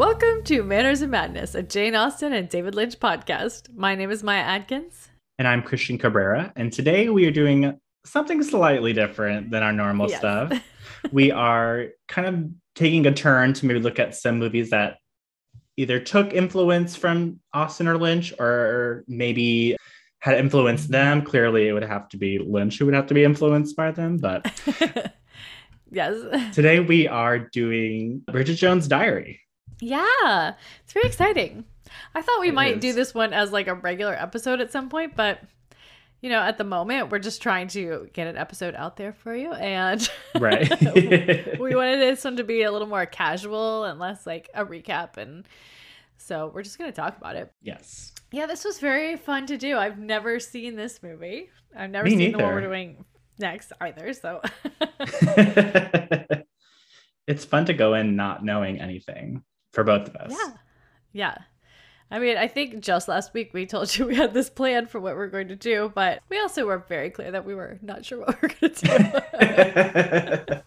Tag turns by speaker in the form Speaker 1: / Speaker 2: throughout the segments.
Speaker 1: Welcome to Manners and Madness, a Jane Austen and David Lynch podcast. My name is Maya Adkins.
Speaker 2: And I'm Christian Cabrera. And today we are doing something slightly different than our normal yes. stuff. we are kind of taking a turn to maybe look at some movies that either took influence from Austen or Lynch or maybe had influenced them. Clearly, it would have to be Lynch who would have to be influenced by them. But
Speaker 1: yes.
Speaker 2: Today we are doing Bridget Jones' Diary.
Speaker 1: Yeah, it's very exciting. I thought we it might is. do this one as like a regular episode at some point, but you know, at the moment, we're just trying to get an episode out there for you, and
Speaker 2: right,
Speaker 1: we wanted this one to be a little more casual and less like a recap, and so we're just gonna talk about it.
Speaker 2: Yes.
Speaker 1: Yeah, this was very fun to do. I've never seen this movie. I've never Me seen neither. the one we're doing next either. So
Speaker 2: it's fun to go in not knowing anything for both of us.
Speaker 1: Yeah. Yeah. I mean, I think just last week we told you we had this plan for what we're going to do, but we also were very clear that we were not sure what we are going to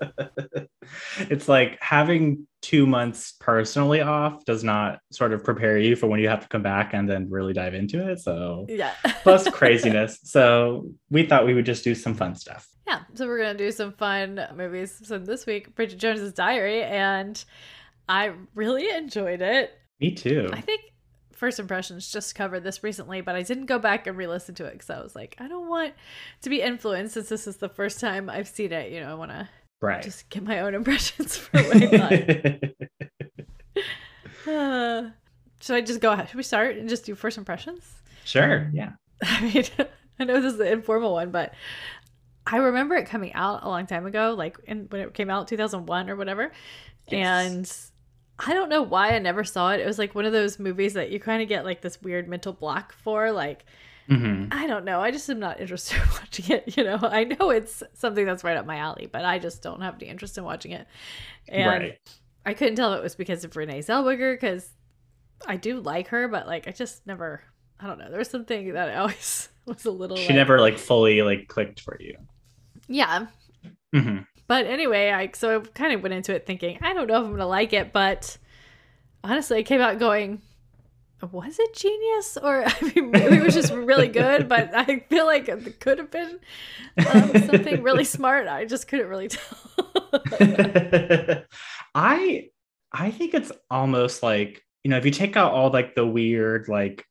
Speaker 2: do. it's like having two months personally off does not sort of prepare you for when you have to come back and then really dive into it. So,
Speaker 1: yeah.
Speaker 2: plus craziness. So, we thought we would just do some fun stuff.
Speaker 1: Yeah. So, we're going to do some fun movies. So, this week, Bridget Jones's Diary. And I really enjoyed it.
Speaker 2: Me too.
Speaker 1: I think First Impressions just covered this recently, but I didn't go back and re-listen to it because I was like, I don't want to be influenced since this is the first time I've seen it. You know, I want to
Speaker 2: right.
Speaker 1: just get my own impressions for what I thought. uh, should I just go ahead? Should we start and just do first impressions?
Speaker 2: Sure. Yeah.
Speaker 1: I mean, I know this is the informal one, but I remember it coming out a long time ago, like in, when it came out, 2001 or whatever. Yes. I don't know why I never saw it. It was like one of those movies that you kind of get like this weird mental block for. Like, mm-hmm. I don't know. I just am not interested in watching it. You know, I know it's something that's right up my alley, but I just don't have any interest in watching it. And right. I couldn't tell if it was because of Renee Zellweger because I do like her, but like I just never. I don't know. There was something that I always was a little.
Speaker 2: She
Speaker 1: like,
Speaker 2: never like fully like clicked for you.
Speaker 1: Yeah.
Speaker 2: Mm-hmm.
Speaker 1: But anyway, I so I kind of went into it thinking I don't know if I'm gonna like it, but honestly, I came out going, was it genius or I mean maybe it was just really good, but I feel like it could have been um, something really smart. I just couldn't really tell.
Speaker 2: I I think it's almost like you know if you take out all like the weird like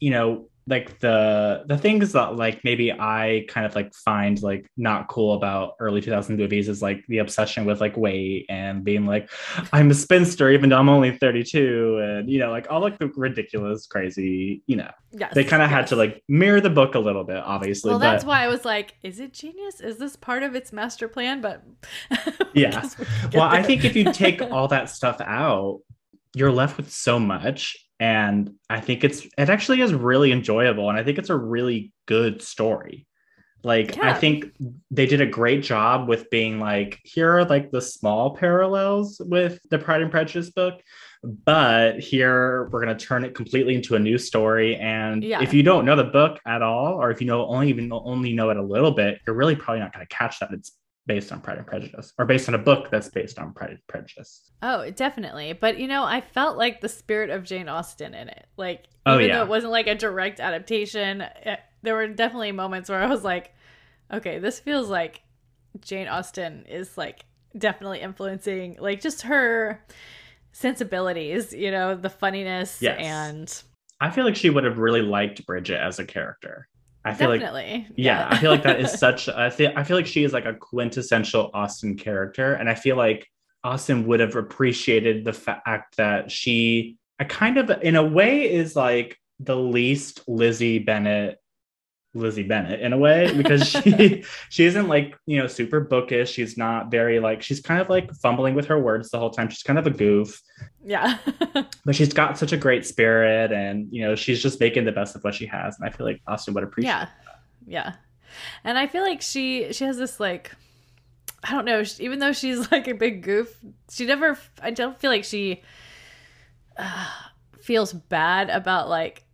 Speaker 2: you know like the the things that like maybe I kind of like find like not cool about early 2000 movies is like the obsession with like weight and being like I'm a spinster even though I'm only 32 and you know like all like the ridiculous crazy you know.
Speaker 1: Yes,
Speaker 2: they kind of
Speaker 1: yes.
Speaker 2: had to like mirror the book a little bit obviously
Speaker 1: well that's why I was like is it genius? Is this part of its master plan? But
Speaker 2: yeah. well I think if you take all that stuff out you're left with so much and i think it's it actually is really enjoyable and i think it's a really good story like yeah. i think they did a great job with being like here are like the small parallels with the pride and prejudice book but here we're going to turn it completely into a new story and yeah. if you don't know the book at all or if you know only even only know it a little bit you're really probably not going to catch that it's based on Pride and Prejudice or based on a book that's based on Pride and Prejudice.
Speaker 1: Oh, definitely. But you know, I felt like the spirit of Jane Austen in it. Like, oh, even oh, yeah. though it wasn't like a direct adaptation, it, eh, there were definitely moments where I was like, okay, this feels like Jane Austen is like definitely influencing like just her sensibilities, you know, the funniness yes. and
Speaker 2: I feel like she would have really liked Bridget as a character. I feel
Speaker 1: Definitely.
Speaker 2: like yeah, yeah. I feel like that is such I feel I feel like she is like a quintessential Austen character and I feel like Austen would have appreciated the fact that she I kind of in a way is like the least Lizzie Bennet Lizzie Bennet in a way because she she isn't like you know super bookish. She's not very like she's kind of like fumbling with her words the whole time. She's kind of a goof.
Speaker 1: Yeah.
Speaker 2: but she's got such a great spirit, and you know she's just making the best of what she has. And I feel like Austen would appreciate.
Speaker 1: Yeah.
Speaker 2: That.
Speaker 1: Yeah. And I feel like she she has this like I don't know. Even though she's like a big goof, she never. I don't feel like she uh, feels bad about like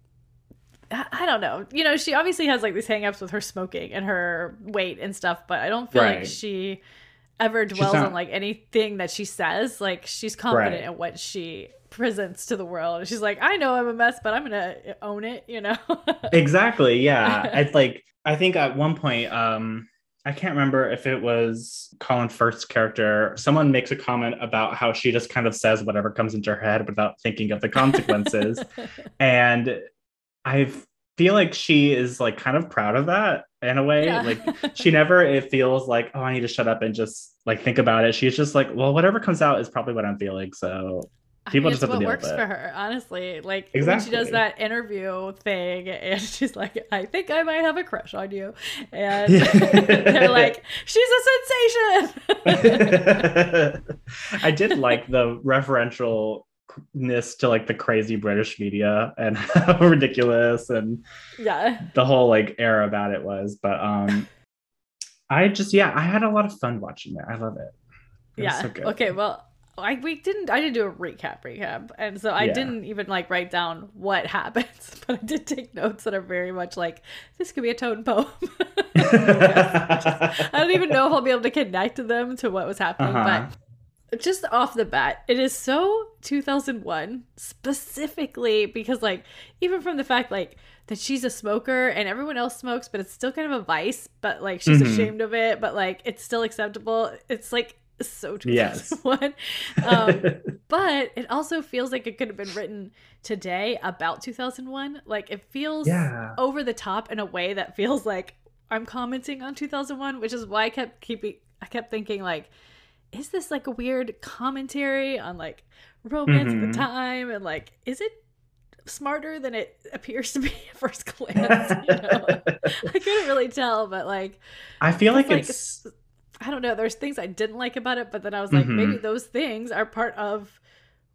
Speaker 1: I don't know. You know, she obviously has like these hangups with her smoking and her weight and stuff, but I don't feel right. like she ever dwells
Speaker 2: not-
Speaker 1: on like anything that she says. Like she's confident
Speaker 2: Right.
Speaker 1: in what she presents to the world. She's like, I know I'm a mess, but I'm gonna own it. You know?
Speaker 2: exactly yeah it's like i think at one point um i can't remember if it was colin firth's character someone makes a comment about how she just kind of says whatever comes into her head without thinking of the consequences and i feel like she is like kind of proud of that in a way
Speaker 1: Yeah.
Speaker 2: like she never it feels like oh i need to shut up and just like think about it she's just like well whatever comes out is probably what i'm feeling so
Speaker 1: I
Speaker 2: People
Speaker 1: mean,
Speaker 2: just have to
Speaker 1: what
Speaker 2: deal with
Speaker 1: works
Speaker 2: it.
Speaker 1: for her, honestly. Like when she does that interview thing, and she's like, "I think I might have a crush on you," and they're like, "She's a sensation."
Speaker 2: I did like the referentialness to like the crazy British media and how ridiculous and
Speaker 1: yeah,
Speaker 2: the whole like era about it was. But um I just yeah, I had a lot of fun watching it. I love it. It was
Speaker 1: yeah.
Speaker 2: so good.
Speaker 1: okay, well, I we didn't. I didn't do a recap recap, and so I
Speaker 2: Yeah.
Speaker 1: didn't even like write down what happens, but I did take notes that are very much like this could be a tone poem. I don't even know if I'll be able to connect them to what was happening,
Speaker 2: Uh-huh.
Speaker 1: but just off the bat, it is so 2001 specifically because, like, even from the fact like that she's a smoker and everyone else smokes, but it's still kind of a vice, but like she's
Speaker 2: Mhm.
Speaker 1: ashamed of it, but like it's still acceptable. It's like so
Speaker 2: Yes.
Speaker 1: 2001. um, but it also feels like it could have been written today about 2001. Like it feels
Speaker 2: yeah.
Speaker 1: over the top in a way that feels like I'm commenting on 2001, which is why I kept keeping I kept thinking like is this like a weird commentary on like romance at
Speaker 2: Mhm.
Speaker 1: the time and like is it smarter than it appears to be at first glance you know i couldn't really tell but like
Speaker 2: I feel like
Speaker 1: like,
Speaker 2: it's
Speaker 1: i don't know there's things i didn't like about it but then i was like
Speaker 2: Mhm.
Speaker 1: maybe those things are part of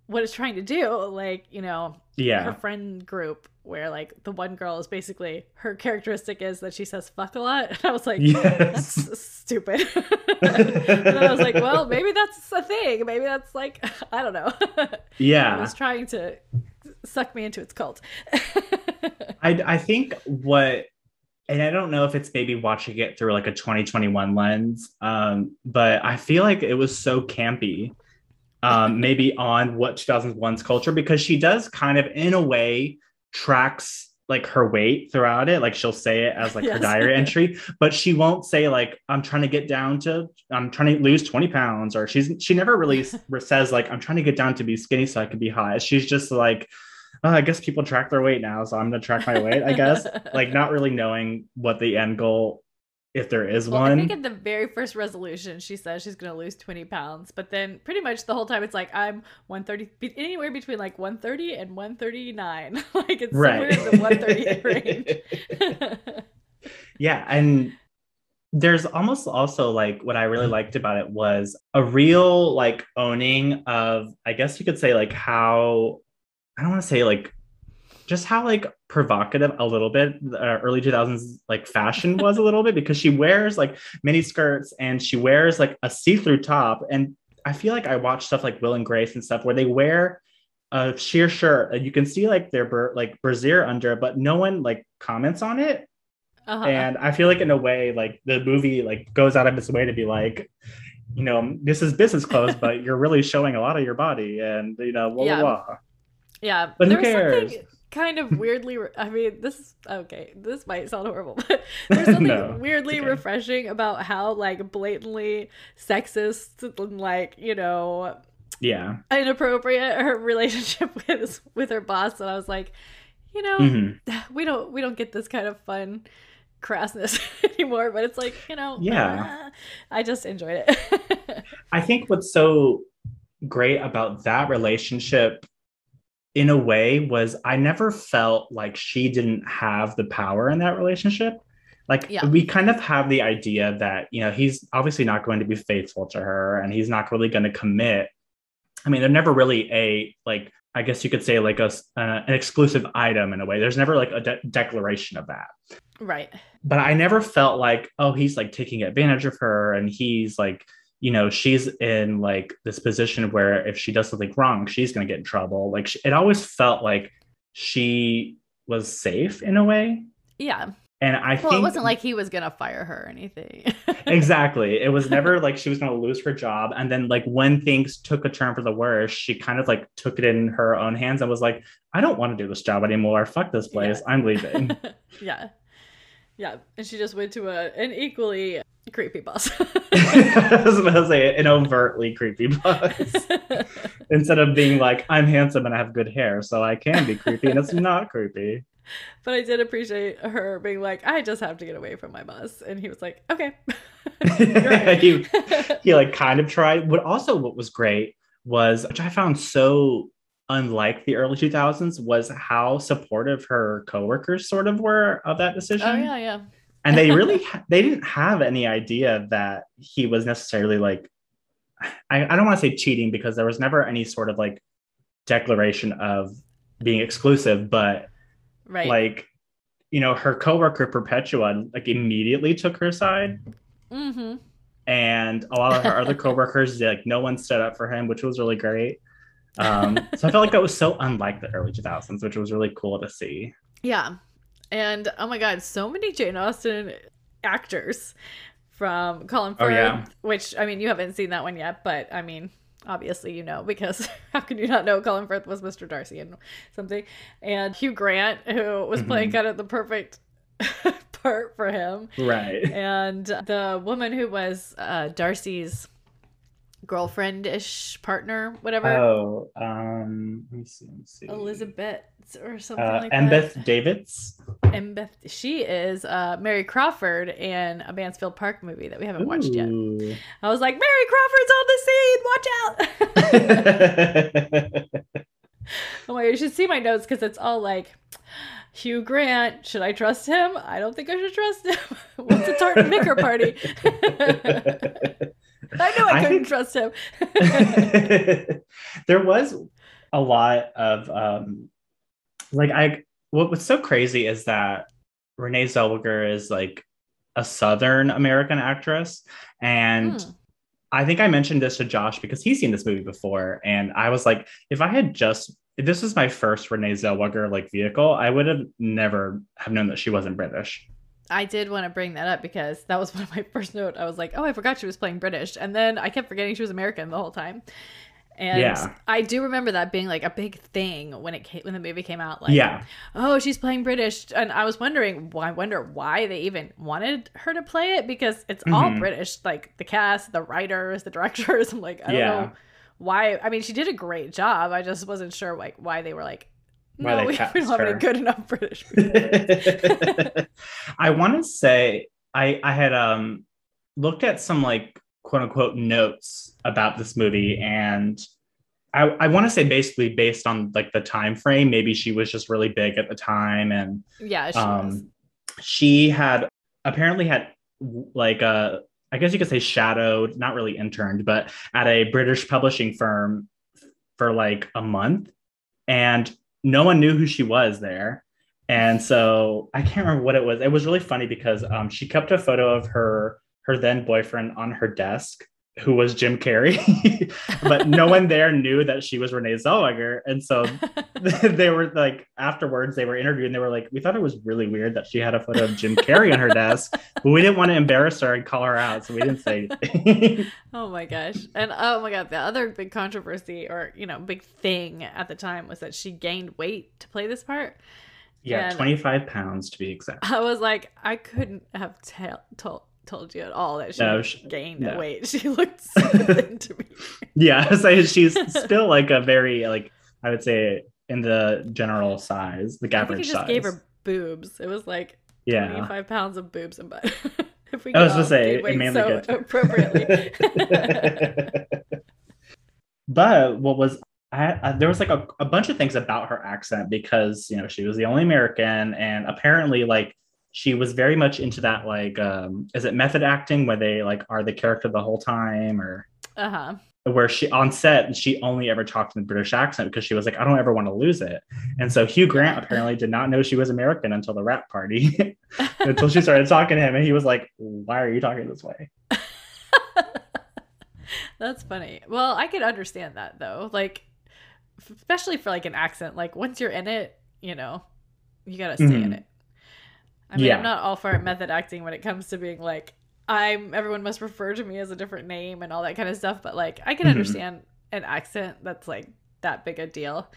Speaker 1: what it's trying to do like you know her friend group where like the one girl is basically her characteristic is that she says fuck a lot. And i was like
Speaker 2: Yes.
Speaker 1: that's stupid. And i was like well maybe that's a thing. Maybe that's like i don't know. It
Speaker 2: yeah.
Speaker 1: was trying to suck me into its cult.
Speaker 2: I I think what and I don't know if it's maybe watching it through like a 2021 lens, um, but I feel like it was so campy, um, maybe on what 2001's culture because she does kind of in a way tracks like her weight throughout it. Like she'll say it as like her diary entry, but she won't say like I'm trying to get down to I'm trying to lose 20 pounds or she's she never really says like I'm trying to get down to be skinny so I can be hot. She's just like oh, I guess people track their weight now, so I'm gonna track my weight. I guess like not really knowing what the end goal, if there is
Speaker 1: well,
Speaker 2: one.
Speaker 1: I think at the very first resolution, she says she's going to lose 20 pounds. But then pretty much the whole time, it's like, I'm 130, be- anywhere between like 130 and 139. like it's somewhere in the 138 range.
Speaker 2: yeah, and there's almost also like what I really liked about it was a real like owning of, I guess you could say like how I don't want to say like just how like provocative a little bit uh, early 2000s like fashion was a little bit because she wears like mini skirts and she wears like a see-through top and i feel like i watch stuff like will and grace and stuff where they wear a sheer shirt and you can see like their like brassiere under but no one like comments on it
Speaker 1: uh-huh.
Speaker 2: and i feel like in a way like the movie like goes out of its way to be like you know this is business clothes but you're really showing a lot of your body and you know blah
Speaker 1: Yeah.
Speaker 2: blah blah
Speaker 1: Yeah,
Speaker 2: But who
Speaker 1: there was
Speaker 2: cares?
Speaker 1: Kind of weirdly. re- I mean, this okay. This might sound horrible, but there's something
Speaker 2: No,
Speaker 1: weirdly
Speaker 2: okay.
Speaker 1: refreshing about how like blatantly sexist and like you know
Speaker 2: yeah
Speaker 1: inappropriate her relationship with with her boss. And I was like, you know,
Speaker 2: Mhm.
Speaker 1: we don't we don't get this kind of fun crassness anymore. But it's like you know,
Speaker 2: Yeah.
Speaker 1: uh, I just enjoyed it.
Speaker 2: I think what's so great about that relationship in a way was I never felt like she didn't have the power in that relationship. Like
Speaker 1: Yeah.
Speaker 2: we kind of have the idea that, you know, he's obviously not going to be faithful to her and he's not really going to commit. I mean, they're never really a like I guess you could say like a uh, an exclusive item in a way. There's never like a de- declaration of that
Speaker 1: right.
Speaker 2: but I never felt like, oh, he's like taking advantage of her and he's like, you know, she's in like this position where if she does something wrong, she's going to get in trouble. Like sh- it always felt like she was safe in a way.
Speaker 1: Yeah.
Speaker 2: And I
Speaker 1: well,
Speaker 2: think
Speaker 1: it wasn't like he was gonna fire her or anything.
Speaker 2: exactly. It was never like she was going to lose her job. And then, like, when things took a turn for the worse, she kind of like took it in her own hands and was like, I don't want to do this job anymore. Fuck this place.
Speaker 1: Yeah.
Speaker 2: I'm leaving.
Speaker 1: yeah, yeah, and she just went to a an equally creepy boss.
Speaker 2: I was about to say an overtly creepy boss. Instead of being like, I'm handsome and I have good hair, so I can be creepy, and it's not creepy.
Speaker 1: but I did appreciate her being like, I just have to get away from my boss, and he was like, okay.
Speaker 2: he, he like kind of tried. But also, what was great was, which I found so unlike the early 2000s, was how supportive her coworkers sort of were of that decision.
Speaker 1: oh yeah, yeah.
Speaker 2: And they really they didn't have any idea that he was necessarily like I, I don't want to say cheating because there was never any sort of like declaration of being exclusive but
Speaker 1: Right.
Speaker 2: like you know her coworker perpetua like immediately took her side
Speaker 1: mm-hmm.
Speaker 2: and a lot of her other coworkers like no one stood up for him which was really great um so i felt like that was so unlike the early 2000s which was really cool to see
Speaker 1: Yeah. And oh my god, so many Jane Austen actors from Colin
Speaker 2: Oh,
Speaker 1: Firth,
Speaker 2: yeah.
Speaker 1: which I mean you haven't seen that one yet, but I mean obviously you know because how can you not know Colin Firth was Mr. Darcy and something? And Hugh Grant who was playing
Speaker 2: Mhm.
Speaker 1: kind of the perfect part for him.
Speaker 2: right
Speaker 1: And the woman who was uh, Darcy's girlfriend-ish partner, whatever.
Speaker 2: oh um let me see let me see
Speaker 1: Elizabeth or something
Speaker 2: uh,
Speaker 1: like that.
Speaker 2: Embeth Davidtz.
Speaker 1: And Beth, she is uh, Mary Crawford in a Mansfield Park movie that we haven't watched yet. I was like, Mary Crawford's on the scene. Watch out! oh my, you should see my notes because it's all like, Hugh Grant. Should I trust him? I don't think I should trust him. What's the Tarts and Vicar party? I know I
Speaker 2: I
Speaker 1: couldn't
Speaker 2: think-
Speaker 1: trust him.
Speaker 2: there was a lot of um like I what was so crazy is that Renee Zellweger is like a Southern American actress. And
Speaker 1: Hmm.
Speaker 2: I think I mentioned this to Josh because he's seen this movie before. And I was like, if I had just if this was my first Renee Zellweger like vehicle, I would have never have known that she wasn't British.
Speaker 1: I did want to bring that up because that was one of my first note. I was like, oh, I forgot she was playing British. And then I kept forgetting she was American the whole time. And
Speaker 2: Yeah.
Speaker 1: I do remember that being like a big thing when it came, when the movie came out. Like,
Speaker 2: yeah.
Speaker 1: oh, she's playing British. And I was wondering, I wonder why they even wanted her to play it because it's all
Speaker 2: Mhm.
Speaker 1: British, like the cast, the writers, the directors. I'm like, I don't know why. I mean, she did a great job. I just wasn't sure like why they were like, no, we, don't have any good enough British.
Speaker 2: I want to say I I had um looked at some like quote unquote notes about this movie and I, I want to say basically based on like the time frame maybe she was just really big at the time and
Speaker 1: yeah, she
Speaker 2: um she had apparently had like a I guess you could say shadowed not really interned but at a British publishing firm for like a month. And no one knew who she was there and so I can't remember what it was. It was really funny because um, she kept a photo of her her then boyfriend on her desk, who was Jim Carrey, but no one there knew that she was Renee Zellweger. And so they were like afterwards they were interviewed and they were like, we thought it was really weird that she had a photo of Jim Carrey on her desk, but we didn't want to embarrass her and call her out, so we didn't say anything.
Speaker 1: Oh my gosh. And oh my god, the other big controversy or, you know, big thing at the time was that she gained weight to play this part.
Speaker 2: yeah,
Speaker 1: And-
Speaker 2: 25 pounds to be exact.
Speaker 1: I was like, I couldn't have tell told told you at all that she
Speaker 2: No, she-
Speaker 1: gained
Speaker 2: no.
Speaker 1: weight. She looked so thin to me.
Speaker 2: Yeah, so she's still like a very like I would say in the general size, the
Speaker 1: I think
Speaker 2: average
Speaker 1: he just
Speaker 2: size.
Speaker 1: gave her boobs. It was like
Speaker 2: yeah.
Speaker 1: 25 pounds of boobs and butt. if we
Speaker 2: I was gonna say it mainly
Speaker 1: so
Speaker 2: good.
Speaker 1: appropriately.
Speaker 2: but what was I, I, there was like a, a bunch of things about her accent because you know she was the only American and apparently like she was very much into that like um is it method acting where they like are the character the whole time or
Speaker 1: uh huh.
Speaker 2: where she on set she only ever talked in the British accent because she was like I don't ever want to lose it and so Hugh Grant apparently did not know she was American until the wrap party until she started talking to him and he was like why are you talking this way
Speaker 1: That's funny. Well, I could understand that though. Like, especially for like an accent. Like once you're in it, you know, you gotta stay in
Speaker 2: Mhm.
Speaker 1: it. I mean,
Speaker 2: Yeah.
Speaker 1: I'm not all for method acting when it comes to being like, I'm everyone must refer to me as a different name and all that kind of stuff. But like, I can
Speaker 2: Mhm.
Speaker 1: understand an accent that's like that big a deal.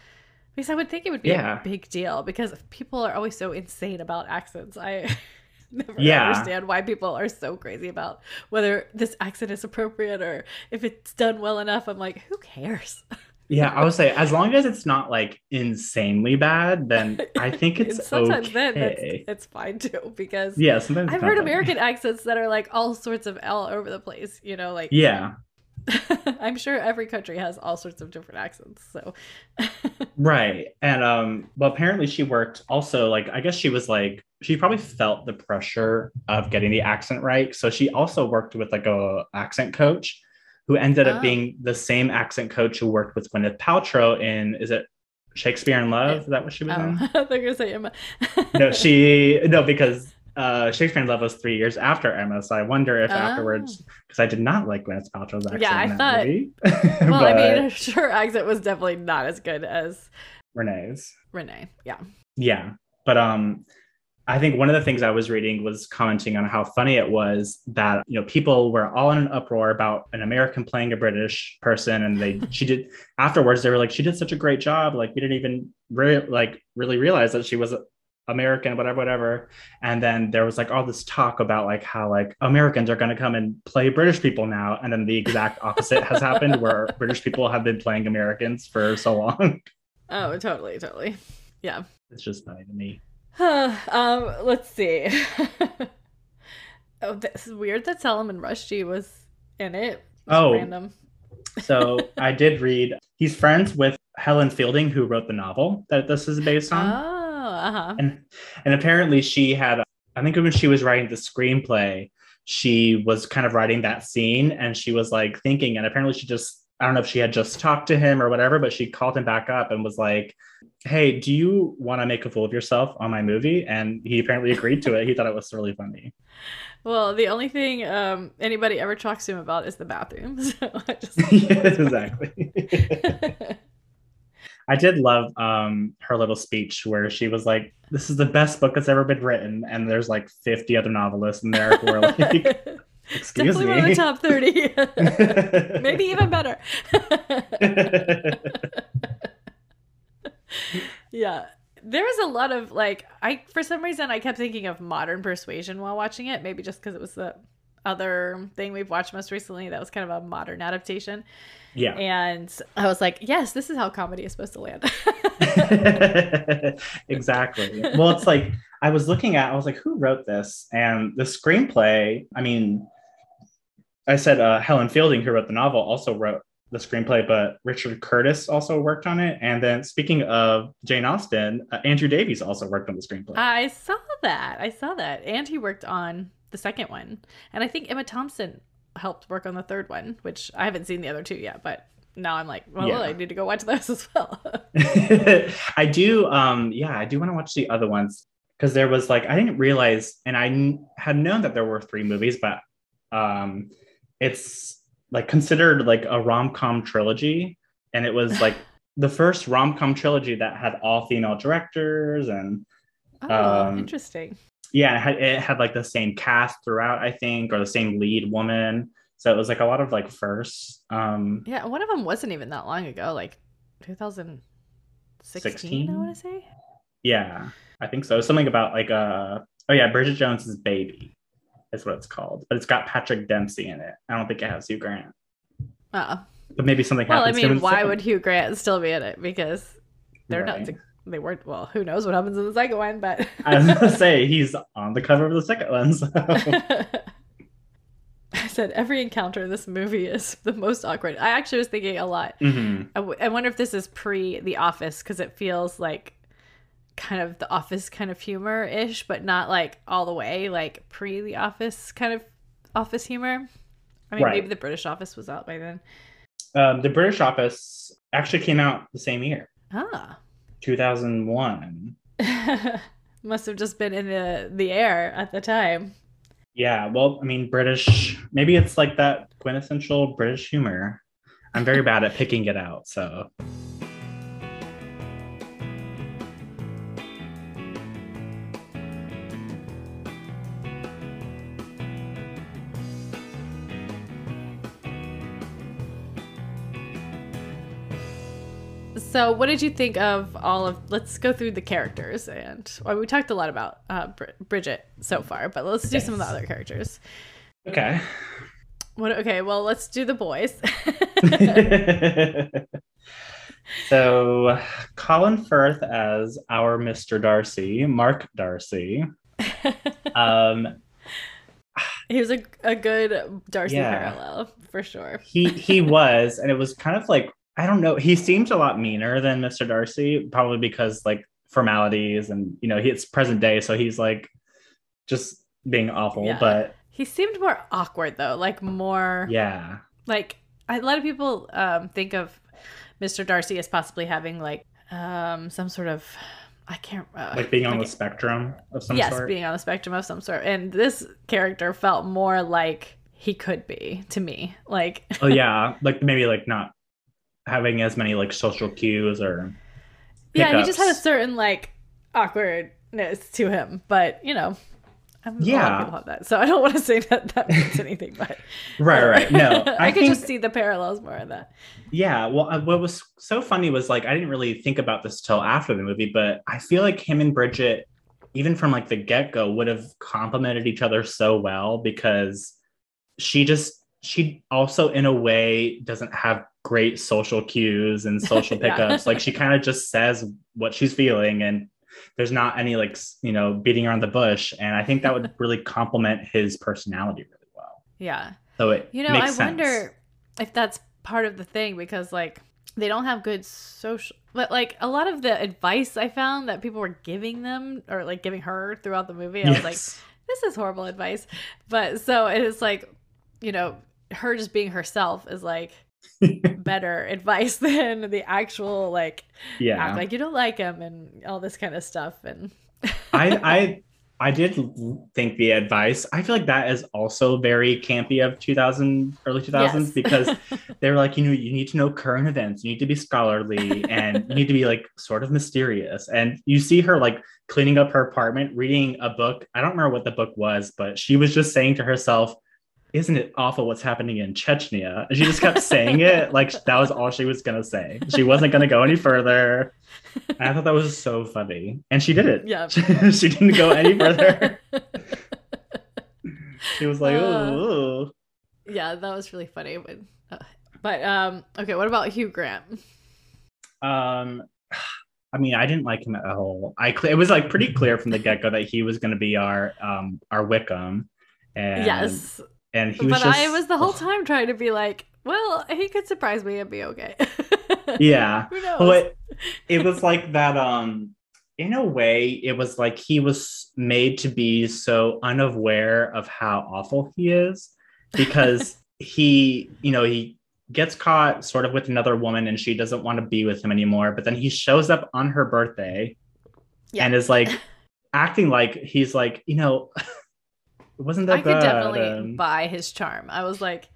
Speaker 1: Because I would think it would be
Speaker 2: Yeah.
Speaker 1: a big deal because people are always so insane about accents. I never
Speaker 2: Yeah.
Speaker 1: understand why people are so crazy about whether this accent is appropriate or if it's done well enough. I'm like, who cares?
Speaker 2: Yeah, I would say as long as it's not like insanely bad, then I think it's
Speaker 1: sometimes then
Speaker 2: okay.
Speaker 1: that's, it's fine too because
Speaker 2: yeah, sometimes
Speaker 1: I've heard. American accents that are like all sorts of all over the place. You know, like
Speaker 2: Yeah,
Speaker 1: I'm sure every country has all sorts of different accents. So
Speaker 2: right. And um, well, apparently she worked also like I guess she was like she probably felt the pressure of getting the accent right, so she also worked with like a accent coach who ended up
Speaker 1: Oh.
Speaker 2: being the same accent coach who worked with Gwyneth Paltrow in is it Shakespeare in Love? Is that what she was
Speaker 1: oh,
Speaker 2: in?
Speaker 1: they're gonna say Emma.
Speaker 2: no, she no because uh, Shakespeare in Love was three years after Emma, so I wonder if
Speaker 1: Oh.
Speaker 2: afterwards because I did not like Gwyneth Paltrow's accent.
Speaker 1: Yeah, I thought- well, I mean, her accent was definitely not as good as
Speaker 2: Renee's.
Speaker 1: Renee. Yeah.
Speaker 2: Yeah, but um, I think one of the things I was reading was commenting on how funny it was that you know people were all in an uproar about an American playing a British person, and they she did afterwards they were like she did such a great job, like we didn't even re- like really realize that she was American, whatever, whatever. And then there was like all this talk about like how like Americans are going to come and play British people now, and then the exact opposite has happened, where British people have been playing Americans for so long.
Speaker 1: Oh, totally, totally. Yeah.
Speaker 2: It's just funny to me.
Speaker 1: um, let's see. oh, this is weird that Salman Rushdie was in it.
Speaker 2: Oh.
Speaker 1: random.
Speaker 2: So I did read. He's friends with Helen Fielding, who wrote the novel that this is based
Speaker 1: Oh,
Speaker 2: on,
Speaker 1: uh huh.
Speaker 2: and and apparently she had. I think when she was writing the screenplay, she was kind of writing that scene, and she was like thinking, and apparently she just. I don't know if she had just talked to him or whatever, but she called him back up and was like, "Hey, do you want to make a fool of yourself on my movie?" And he apparently agreed to it. He thought it was really funny.
Speaker 1: Well, the only thing um, anybody ever talks to him about is the bathroom. So I just.
Speaker 2: yes, exactly. I did love um her little speech where she was like, "This is the best book that's ever been written," and there's like 50 other novelists in there who are like, "Excuse
Speaker 1: Definitely one of the
Speaker 2: me."
Speaker 1: top 30. Maybe even better. yeah. There was a lot of like I for some reason I kept thinking of modern persuasion while watching it, maybe just because it was the other thing we've watched most recently that was kind of a modern adaptation.
Speaker 2: yeah.
Speaker 1: And I was like, yes, this is how comedy is supposed to land.
Speaker 2: exactly. Well, it's like I was looking at, I was like, who wrote this? And the screenplay, I mean, I said uh, Helen Fielding, who wrote the novel, also wrote the screenplay, but Richard Curtis also worked on it. And then speaking of Jane Austen, uh, Andrew Davies also worked on the screenplay.
Speaker 1: I saw that. I saw that. And he worked on the second one. And I think Emma Thompson helped work on the third one, which I haven't seen the other two yet, but now I'm like, well,
Speaker 2: Yeah.
Speaker 1: I need to go watch those as well.
Speaker 2: I do, um, yeah, I do want to watch the other ones because there was like I didn't realize, and I had known that there were three movies, but um, it's like considered like a rom com trilogy, and it was like the first rom com trilogy that had all female directors, and
Speaker 1: oh,
Speaker 2: Um,
Speaker 1: interesting.
Speaker 2: yeah, it had, it had like the same cast throughout, I think, or the same lead woman. So it was like a lot of like firsts. Um,
Speaker 1: Yeah, one of them wasn't even that long ago, like 2016,
Speaker 2: 16?
Speaker 1: I want to say.
Speaker 2: Yeah, I think so. Something about like uh oh yeah, Bridget Jones's baby is what it's called, but it's got Patrick Dempsey in it. I don't think it has Hugh Grant,
Speaker 1: Uh,
Speaker 2: but maybe something
Speaker 1: well, I mean, why would Hugh Grant still be in it? Because they're
Speaker 2: Right.
Speaker 1: not. They weren't. Well, who knows what happens in the second one? But
Speaker 2: I was gonna say he's on the cover of the second one. So.
Speaker 1: I said every encounter in this movie is the most awkward. I actually was thinking a lot.
Speaker 2: Mhm.
Speaker 1: I, w- I wonder if this is pre The Office because it feels like kind of The Office kind of humor ish, but not like all the way like pre The Office kind of Office humor. I mean,
Speaker 2: Right.
Speaker 1: maybe the British Office was out by then.
Speaker 2: Um, the British Office actually came out the same year,
Speaker 1: Ah,
Speaker 2: 2001.
Speaker 1: must have just been in the the air at the time.
Speaker 2: Yeah, well, I mean, British. Maybe it's like that quintessential British humor. I'm very bad at picking it out, so.
Speaker 1: So, what did you think of all of? Let's go through the characters, and well, we talked a lot about uh, Brid- Bridget so far, but let's do some of the other characters.
Speaker 2: Okay.
Speaker 1: What? Okay, well, let's do the boys.
Speaker 2: so Colin Firth as our Mr. Darcy, Mark Darcy. Um,
Speaker 1: he was a, a good Darcy
Speaker 2: Yeah.
Speaker 1: parallel for sure.
Speaker 2: he he was, and it was kind of like I don't know. He seemed a lot meaner than Mr. Darcy, probably because like formalities and you know he, it's present day, so he's like just being awful.
Speaker 1: Yeah.
Speaker 2: But
Speaker 1: He seemed more awkward though, like more
Speaker 2: yeah,
Speaker 1: like a lot of people um, think of Mr. Darcy as possibly having like um, some sort of I can't uh,
Speaker 2: like being on
Speaker 1: like-
Speaker 2: the spectrum of some
Speaker 1: yes,
Speaker 2: sort.
Speaker 1: being on the spectrum of some sort. And this character felt more like he could be to me. Like
Speaker 2: oh yeah, like maybe like not having as many like social cues or
Speaker 1: yeah, he just had a certain like awkwardness to him. But you know, I'm,
Speaker 2: Yeah.
Speaker 1: people that, so I don't want to say that that means anything. But
Speaker 2: right, right. No,
Speaker 1: I,
Speaker 2: I,
Speaker 1: could just see the parallels more of that.
Speaker 2: Yeah, well, uh, what was so funny was like I didn't really think about this till after the movie, but I feel like him and Bridget, even from like the get go, would have complemented each other so well because she just she also in a way doesn't have great social cues and social pickups. like she kind of just says what she's feeling and there's not any like you know beating around the bush, and I think that would really complement his personality really well.
Speaker 1: Yeah.
Speaker 2: So it
Speaker 1: You know, I
Speaker 2: sense.
Speaker 1: wonder if that's part of the thing because like they don't have good social but like a lot of the advice I found that people were giving them or like giving her throughout the movie, I was like, this is horrible advice. But so it's like, you know, her just being herself is like better advice than the actual like
Speaker 2: yeah.
Speaker 1: act like you don't like him and all this kind of stuff and
Speaker 2: I I I did think the advice. I feel like that is also very campy of 2000 early 2000s
Speaker 1: Yes.
Speaker 2: because they were like, you know, you need to know current events, you need to be scholarly, and you need to be like sort of mysterious. And you see her like cleaning up her apartment, reading a book. I don't remember what the book was, but she was just saying to herself, "Isn't it awful what's happening in Chechnya?" And she just kept saying it like that was all she was gonna say. She wasn't gonna go any further. And I thought that was so funny, and she did it.
Speaker 1: Yeah.
Speaker 2: she didn't go any further. She was like,
Speaker 1: Uh,
Speaker 2: "Oh,
Speaker 1: yeah, that was really funny. But, uh, but um, okay, what about Hugh Grant?
Speaker 2: um." I mean, I didn't like him at all. I it was like pretty clear from the get go that he was going to be our um our Wickham, and
Speaker 1: yes,
Speaker 2: and he was
Speaker 1: but
Speaker 2: just
Speaker 1: I was the whole time trying to be like, well, he could surprise me and be okay.
Speaker 2: yeah.
Speaker 1: Who knows?
Speaker 2: Well, it, it was like that. Um, in a way, it was like he was made to be so unaware of how awful he is because he, you know, he gets caught sort of with another woman and she doesn't want to be with him anymore. But then he shows up on her birthday
Speaker 1: Yeah.
Speaker 2: and is like acting like he's like, you know, it wasn't that
Speaker 1: I could definitely
Speaker 2: and-
Speaker 1: buy his charm. I was like,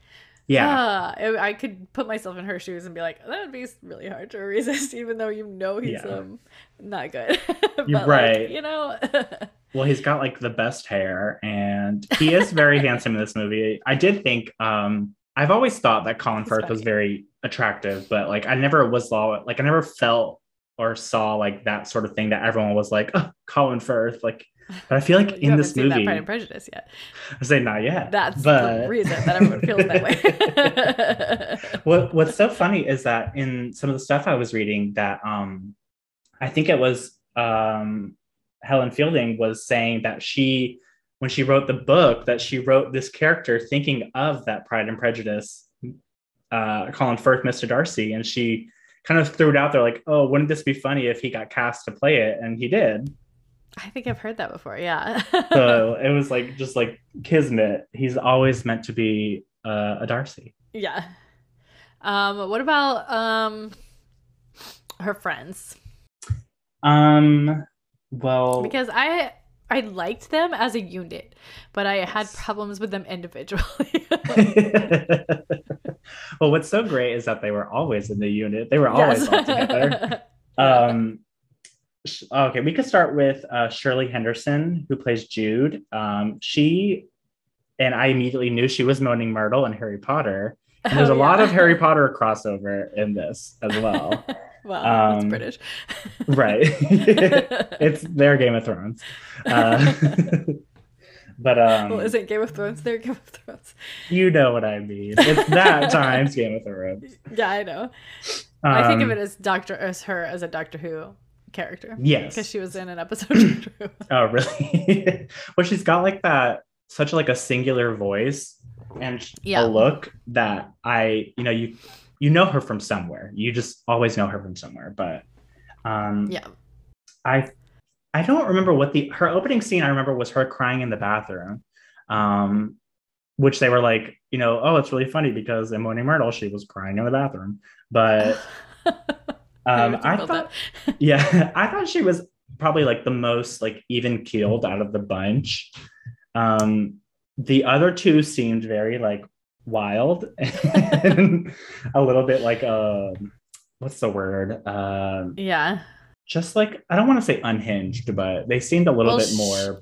Speaker 2: yeah.
Speaker 1: ah, I could put myself in her shoes and be like, that would be really hard to resist, even though you know he's
Speaker 2: Yeah.
Speaker 1: um not good.
Speaker 2: You're
Speaker 1: like,
Speaker 2: right.
Speaker 1: you know.
Speaker 2: Well, he's got like the best hair, and he is very handsome in this movie. I did think, um, I've always thought that Colin
Speaker 1: He's
Speaker 2: Firth was very attractive, but like I never was saw like I never felt or saw like that sort of thing that everyone was like, oh, Colin Firth. Like, but I feel like in this movie,
Speaker 1: that Pride and Prejudice yet.
Speaker 2: I say not yet.
Speaker 1: That's
Speaker 2: but
Speaker 1: the reason that everyone feels that way.
Speaker 2: what what's so funny is that in some of the stuff I was reading that um I think it was um Helen Fielding was saying that she when she wrote the book that she wrote this character thinking of that Pride and Prejudice uh Colin Firth Mr. Darcy and she kind of threw it out there like oh wouldn't this be funny if he got cast to play it and he did
Speaker 1: I think I've heard that before. Yeah.
Speaker 2: so it was like just like kismet he's always meant to be uh, a Darcy
Speaker 1: yeah. Um, what about um her friends?
Speaker 2: um well
Speaker 1: Because I I liked them as a unit, but I had problems with them individually.
Speaker 2: well, what's so great is that they were always in the unit. They were always all together. Um, okay, we could start with uh, Shirley Henderson, who plays Jude. Um, she and I immediately knew she was Moaning Myrtle in Harry Potter. And there's
Speaker 1: Oh,
Speaker 2: a lot of Harry Potter crossover in this as well.
Speaker 1: Wow,
Speaker 2: Um,
Speaker 1: it's British.
Speaker 2: right. it's their Game of Thrones. Uh, but um,
Speaker 1: well, isn't Game of Thrones their Game of Thrones?
Speaker 2: you know what I mean. It's that times Game of Thrones.
Speaker 1: Yeah, I know. I think of
Speaker 2: Um,
Speaker 1: it as Doctor as her as a Doctor Who character
Speaker 2: Yes.
Speaker 1: because she was in an episode
Speaker 2: Oh, really? well, she's got like that, such like a singular voice and
Speaker 1: Yeah.
Speaker 2: a look that I, you know, you you know her from somewhere. You just always know her from somewhere. But um,
Speaker 1: Yeah.
Speaker 2: I I don't remember what the her opening scene I remember was her crying in the bathroom. Um, which they were like, you know, oh, it's really funny because in Moaning Myrtle she was crying in the bathroom. But um, I
Speaker 1: about
Speaker 2: thought yeah, I thought she was probably like the most like even keeled out of the bunch. Um, the other two seemed very like wild and a little bit like um, what's the word? Um,
Speaker 1: yeah.
Speaker 2: just like I don't want to say unhinged, but they seemed a little
Speaker 1: Well,
Speaker 2: bit more,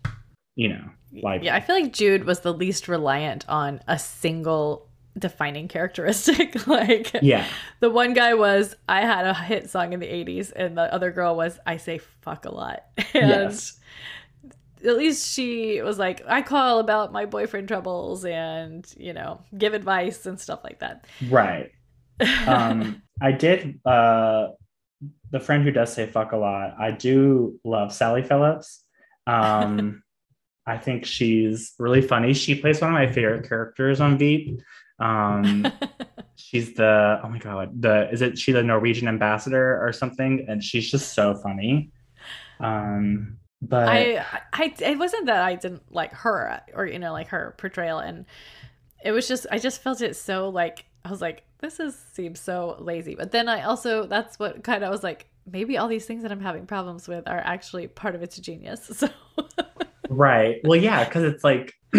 Speaker 2: you know, like
Speaker 1: Yeah, I feel like Jude was the least reliant on a single defining characteristic. like
Speaker 2: yeah,
Speaker 1: the one guy was I had a hit song in the 80s and the other girl was I say fuck a lot. And
Speaker 2: Yes.
Speaker 1: at least she was like I call about my boyfriend troubles and, you know, give advice and stuff like that.
Speaker 2: right. Um, I did. Uh, the friend who does say fuck a lot, I do love Sally Phillips. Um, I think she's really funny. She plays one of my favorite characters on Veep. Um, she's the oh my god, the is it she the Norwegian ambassador or something? And she's just so funny. Um, but
Speaker 1: I, I, it wasn't that I didn't like her or you know like her portrayal, and it was just I just felt it so like I was like this is seems so lazy, but then I also that's what kind of was like maybe all these things that I'm having problems with are actually part of its genius. So
Speaker 2: Right. Well, yeah, because it's like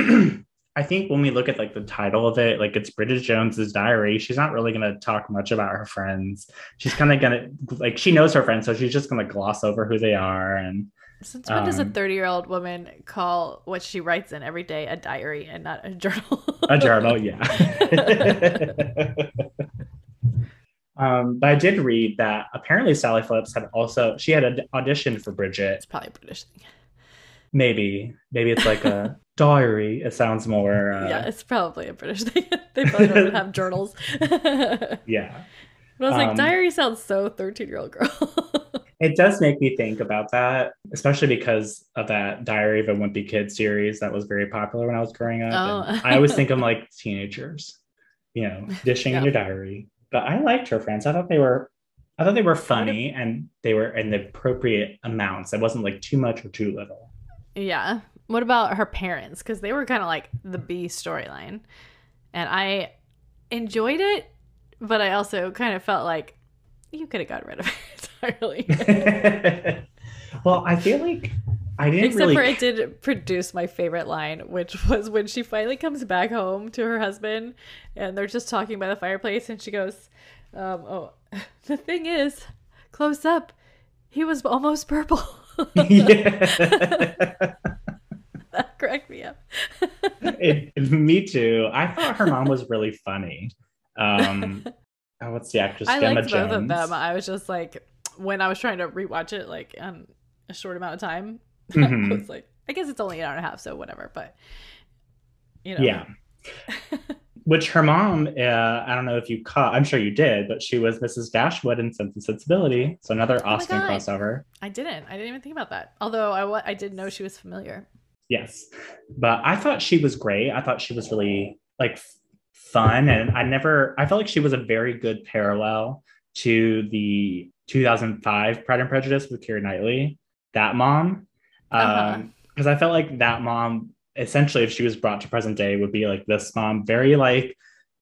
Speaker 2: I think when we look at like the title of it, like it's Bridget Jones's diary, she's not really gonna talk much about her friends. She's kind of gonna like she knows her friends, so she's just gonna gloss over who they are. And
Speaker 1: since when does a
Speaker 2: Um, 30
Speaker 1: year old woman call what she writes in every day a diary and not a journal?
Speaker 2: a journal, yeah. um, but I did read that apparently Sally Phillips had also she had an auditioned for Bridget.
Speaker 1: it's probably a British thing.
Speaker 2: Maybe, maybe it's like a diary. It sounds more. Uh,
Speaker 1: yeah, it's probably a British thing. they probably don't have journals. but
Speaker 2: yeah.
Speaker 1: I was like,
Speaker 2: Um,
Speaker 1: diary sounds so 13 year old girl.
Speaker 2: It does make me think about that, especially because of that Diary of a Wimpy Kid series that was very popular when I was growing up.
Speaker 1: Oh.
Speaker 2: I always think of like teenagers, you know, dishing in your diary. But I liked her friends. I thought they were, I thought they were funny and they were in the appropriate amounts. It wasn't like too much or too little.
Speaker 1: Yeah. What about her parents? Because they were kind of like the B storyline. And I enjoyed it, but I also kind of felt like you could have got rid of it entirely.
Speaker 2: well, I feel like I didn't
Speaker 1: Except
Speaker 2: really.
Speaker 1: for it did produce my favorite line, which was when she finally comes back home to her husband and they're just talking by the fireplace and she goes, um, Oh, the thing is, close up, he was almost purple.
Speaker 2: yeah.
Speaker 1: That cracked me up.
Speaker 2: it, me too. I thought her mom was really funny. Um, oh, what's the actress?
Speaker 1: I
Speaker 2: Gemma
Speaker 1: liked both of them. I was just like, when I was trying to rewatch it, like in a short amount of time,
Speaker 2: Mhm.
Speaker 1: I was like, I guess it's only an hour and a half, so whatever. But you know,
Speaker 2: Yeah. Which her mom, uh, I don't know if you caught, I'm sure you did, but she was Mrs. Dashwood in Sense and Sensibility. So another
Speaker 1: Oh
Speaker 2: Austen crossover.
Speaker 1: I didn't. I didn't even think about that. Although I I did know she was familiar.
Speaker 2: Yes. But I thought she was great. I thought she was really like fun. And I never, I felt like she was a very good parallel to the 2005 Pride and Prejudice with Keira Knightley, that mom.
Speaker 1: Uh-huh.
Speaker 2: Because I felt like that mom, essentially, if she was brought to present day, would be like this mom, very like,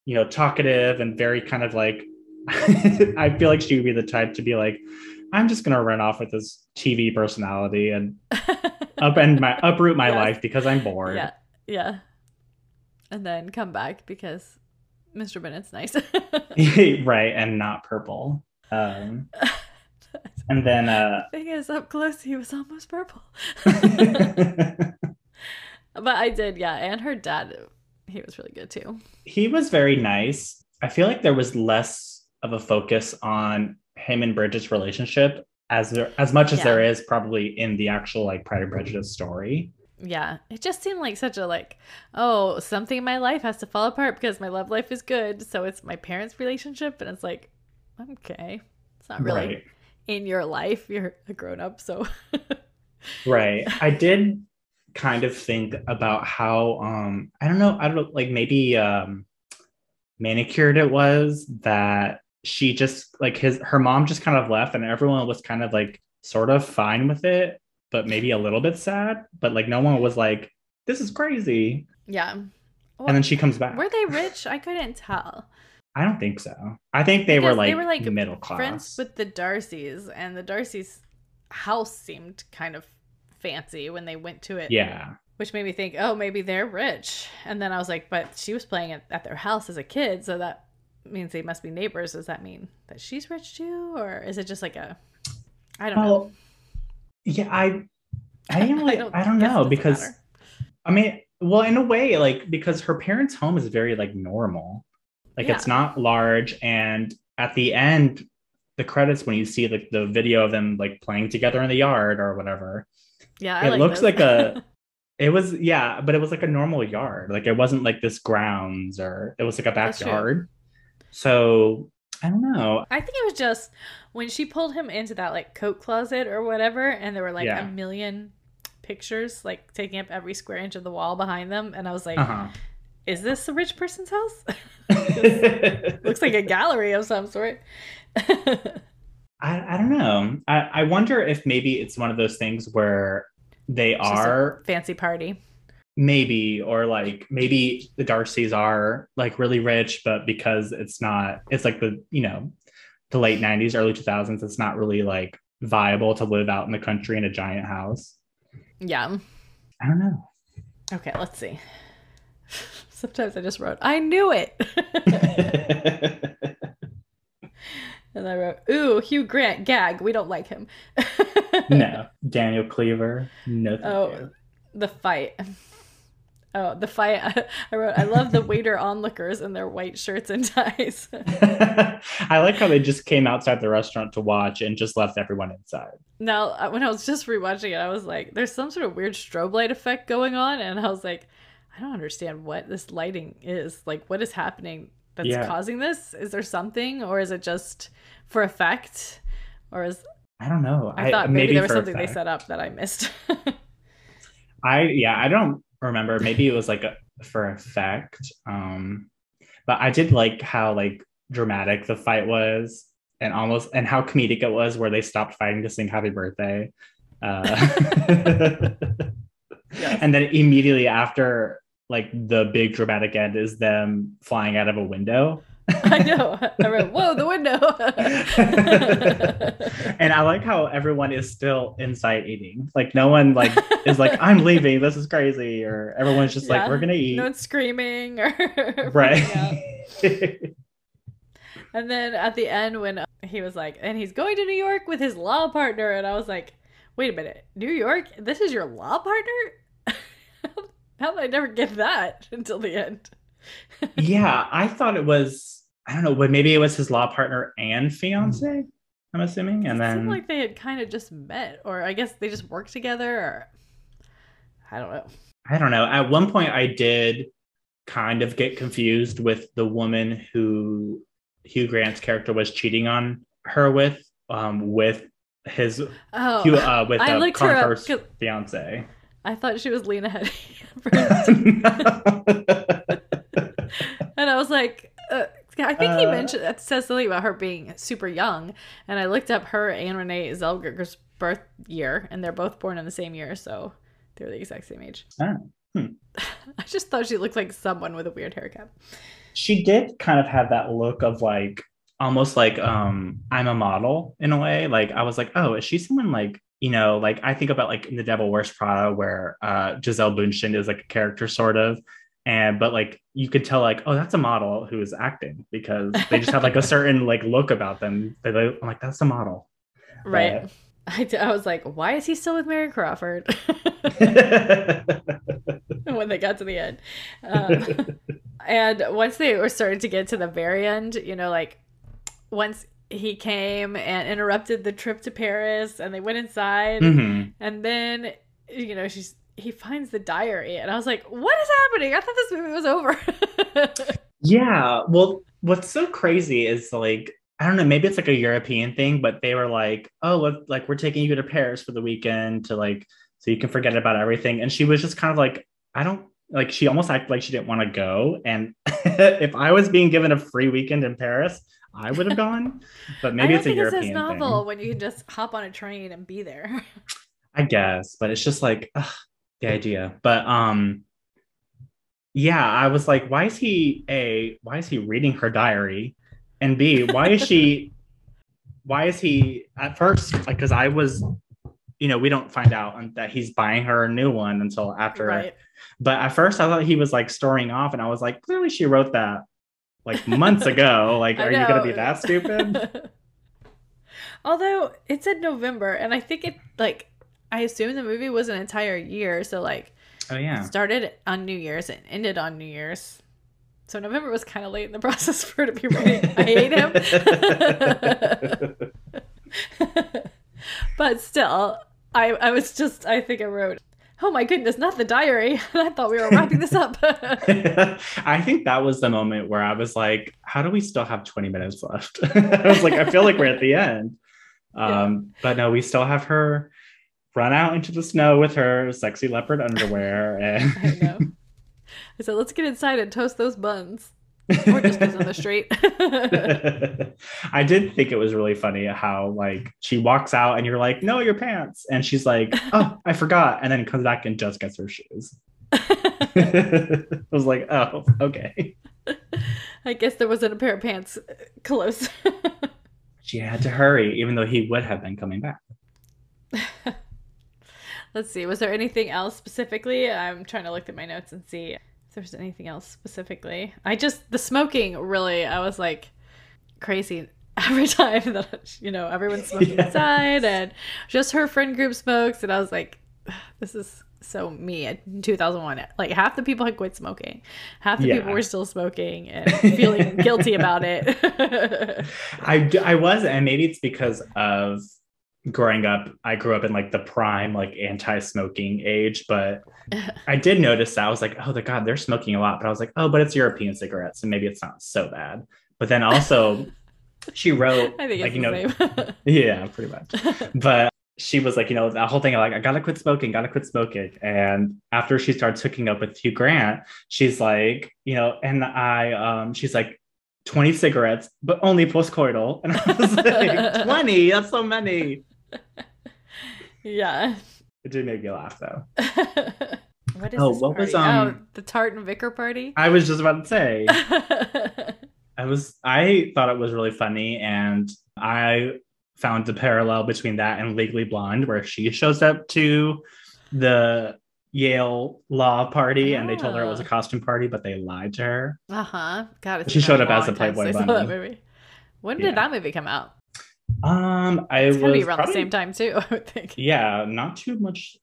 Speaker 2: you know, talkative and very kind of like, I feel like she would be the type to be like, I'm just going to run off with this TV personality and upend my uproot my
Speaker 1: Yes.
Speaker 2: life because I'm bored.
Speaker 1: yeah, yeah, and then come back because Mr. Bennet's nice.
Speaker 2: right, and not purple. Um, and then uh
Speaker 1: Thing is, up close, he was almost purple. but I did, yeah. And her dad, he was really good too.
Speaker 2: he was very nice. I feel like there was less of a focus on him and Bridget's relationship as there as much as
Speaker 1: Yeah.
Speaker 2: there is probably in the actual like Pride and Prejudice story.
Speaker 1: Yeah, it just seemed like such a like, oh, something in my life has to fall apart because my love life is good. So it's my parents' relationship, and it's like, okay, it's not really
Speaker 2: Right.
Speaker 1: in your life. You're a grown up, so
Speaker 2: Right. I did kind of think about how um I don't know, I don't know, like maybe um manicured it was that she just like his her mom just kind of left and everyone was kind of like sort of fine with it, but maybe a little bit sad, but like no one was like this is crazy.
Speaker 1: yeah.
Speaker 2: And then she comes back.
Speaker 1: Were they rich? I couldn't tell.
Speaker 2: I don't think so. I think they were like,
Speaker 1: they were like
Speaker 2: middle class.
Speaker 1: friends with the Darcys, and the Darcys' house seemed kind of fancy when they went to it.
Speaker 2: yeah.
Speaker 1: which made me think, oh, maybe they're rich. And then I was like, but she was playing it at their house as a kid, so that means they must be neighbors. Does that mean that she's rich too, or is it just like a? I don't know.
Speaker 2: Yeah, I I didn't really I don't,
Speaker 1: guess it
Speaker 2: know because
Speaker 1: matter.
Speaker 2: I mean, well, in a way, like because her parents' home is very like normal. Like it's not large. And at the end, the credits when you see like the video of them like playing together in the yard or whatever,
Speaker 1: yeah, I
Speaker 2: it
Speaker 1: like
Speaker 2: looks like a it was yeah, but it was like a normal yard. Like it wasn't like this grounds or it was like a backyard. So I don't know.
Speaker 1: I think it was just when she pulled him into that like coat closet or whatever, and there were like
Speaker 2: Yeah.
Speaker 1: a million pictures like taking up every square inch of the wall behind them, and I was like,
Speaker 2: Uh-huh.
Speaker 1: "Is this a rich person's house? Looks like a gallery of some sort."
Speaker 2: I, I don't know. I, I wonder if maybe it's one of those things where they
Speaker 1: It's
Speaker 2: are
Speaker 1: fancy party.
Speaker 2: Maybe, or like maybe the Darcys are like really rich, but because it's not, it's like the, you know, the late 90s, early 2000s, it's not really like viable to live out in the country in a giant house.
Speaker 1: Yeah.
Speaker 2: I don't know.
Speaker 1: Okay, let's see. Sometimes I just wrote, I knew it. and I wrote, Ooh, Hugh Grant, gag. We don't like him.
Speaker 2: no. Daniel Cleaver. No.
Speaker 1: Oh,
Speaker 2: you.
Speaker 1: the fight. Oh, the fight. I wrote, I love the waiter onlookers in their white shirts and ties.
Speaker 2: I like how they just came outside the restaurant to watch and just left everyone inside.
Speaker 1: now, uh, when I was just rewatching it, I was like, there's some sort of weird strobe light effect going on. And I was like, I don't understand what this lighting is. Like, what is happening that's
Speaker 2: Yeah.
Speaker 1: causing this? Is there something, or is it just for effect? Or is
Speaker 2: I don't know.
Speaker 1: I, thought maybe, there was something they set up that I missed.
Speaker 2: I yeah, I don't remember. Maybe it was like a for effect. Um, but I did like how like dramatic the fight was, and almost and how comedic it was, where they stopped fighting to sing "Happy Birthday," uh, and then immediately after, like the big dramatic end is them flying out of a window.
Speaker 1: I know. I wrote, "Whoa, the window."
Speaker 2: and I like how everyone is still inside eating. Like no one like is like I'm leaving. This is crazy, or everyone's just
Speaker 1: Yeah.
Speaker 2: like we're gonna eat.
Speaker 1: no one's screaming or
Speaker 2: right.
Speaker 1: And then at the end, when uh, he was like, and he's going to New York with his law partner, and I was like, wait a minute, New York? This is your law partner? How did I never get that until the end?
Speaker 2: Yeah, I thought it was. I don't know, but maybe it was his law partner and fiance. I'm assuming, and
Speaker 1: it
Speaker 2: then
Speaker 1: seemed like they had kind of just met, or I guess they just worked together, or I don't know.
Speaker 2: I don't know. At one point, I did kind of get confused with the woman who Hugh Grant's character was cheating on her with, um, with his
Speaker 1: Oh,
Speaker 2: Hugh, uh, with
Speaker 1: I
Speaker 2: uh,
Speaker 1: looked her up
Speaker 2: fiance.
Speaker 1: I thought she was Lena Headey first. and I was like, uh, I think he
Speaker 2: Uh.
Speaker 1: mentioned that says something about her being super young. And I looked up her and Renee Zellweger's birth year, and they're both born in the same year, so they're the exact same age.
Speaker 2: Oh, hmm.
Speaker 1: I just thought she looked like someone with a weird haircut.
Speaker 2: she did kind of have that look of like almost like um I'm a model in a way. Like I was like, oh, is she someone like you know, like I think about like in The Devil Wears Prada, where uh Gisele Bündchen is like a character sort of, and but like you could tell like, oh, that's a model who is acting because they just have like a certain like look about them. They, they- I'm like, that's a model.
Speaker 1: Right. I was like, why is he still with Mary Crawford? when they got to the end. Um, and once they were starting to get to the very end, you know, like once he came and interrupted the trip to Paris and they went inside
Speaker 2: hmm
Speaker 1: and then you know she's he finds the diary and I was like, "What is happening? I thought this movie was over."
Speaker 2: Yeah. Well, what's so crazy is like, I don't know, maybe it's like a European thing, but they were like, oh, like we're taking you to Paris for the weekend to like, so you can forget about everything. And she was just kind of like, I don't like, she almost acted like she didn't want to go. And if I was being given a free weekend in Paris, I would have gone. But maybe
Speaker 1: I
Speaker 2: it's a European
Speaker 1: it's novel
Speaker 2: thing.
Speaker 1: when you can just hop on a train and be there.
Speaker 2: I guess, but it's just like ugh, the idea. But um, yeah, I was like, why is he a? Why is he reading her diary? And B, why is she? why is he at first like? Because I was, you know, we don't find out that he's buying her a new one until after.
Speaker 1: right.
Speaker 2: But at first, I thought he was like storing off, and I was like, clearly she wrote that like months ago. Like, are you gonna be that stupid?
Speaker 1: Although it said November, and I think it like I assume the movie was an entire year, so like
Speaker 2: Oh yeah.
Speaker 1: started on New Year's and ended on New Year's. So November was kind of late in the process for it to be writing. I hate him. but still, I I was just I think I wrote, "Oh my goodness, not the diary." I thought we were wrapping this up.
Speaker 2: I think that was the moment where I was like, how do we still have 20 minutes left? I was like, I feel like we're at the end. Um, But no, we still have her run out into the snow with her sexy leopard underwear.
Speaker 1: I
Speaker 2: And
Speaker 1: know. I said, "Let's get inside and toast those buns." or just goes on the street.
Speaker 2: I did think it was really funny how like she walks out and you're like, no, your pants. And she's like, oh, I forgot. And then comes back and just gets her shoes. I was like, oh, okay.
Speaker 1: I guess there wasn't a pair of pants uh, close.
Speaker 2: She had to hurry, even though he would have been coming back.
Speaker 1: Let's see. Was there anything else specifically? I'm trying to look at my notes and see if there's anything else specifically. I just the smoking really. I was like crazy every time that you know everyone's smoking
Speaker 2: Yes.
Speaker 1: inside and just her friend group smokes, and I was like, this is so me in 2001. Like half the people had quit smoking, half the people were still smoking and feeling guilty about it.
Speaker 2: I, I was, and maybe it's because of growing up. I grew up in like the prime, like anti smoking age, but I did notice that I was like, oh, the God, they're smoking a lot. But I was like, oh, but it's European cigarettes, and maybe it's not so bad. But then also, she wrote,
Speaker 1: I think
Speaker 2: like, you know, yeah, pretty much. But she was like, you know, that whole thing of like, I gotta quit smoking, gotta quit smoking. And after she starts hooking up with Hugh Grant, she's like, you know, and I, um, she's like, 20 cigarettes, but only postcoital. And I was like, 20, that's so many.
Speaker 1: yeah.
Speaker 2: It did make me laugh though.
Speaker 1: what is
Speaker 2: Oh,
Speaker 1: this
Speaker 2: what was,
Speaker 1: party?
Speaker 2: um,
Speaker 1: oh, the Tarts and Vicar party?
Speaker 2: I was just about to say, I was, I thought it was really funny. And I found the parallel between that and Legally Blonde, where she shows up to the Yale law party and they told her it was a
Speaker 1: Ah.
Speaker 2: costume party, but they lied to her.
Speaker 1: uh huh. God, it's
Speaker 2: She showed up as a Playboy
Speaker 1: since I saw
Speaker 2: bunny.
Speaker 1: When
Speaker 2: Yeah.
Speaker 1: did that movie come out?
Speaker 2: Um, I
Speaker 1: It's
Speaker 2: was
Speaker 1: be around
Speaker 2: probably-
Speaker 1: the same time too. I would think.
Speaker 2: Yeah, not too much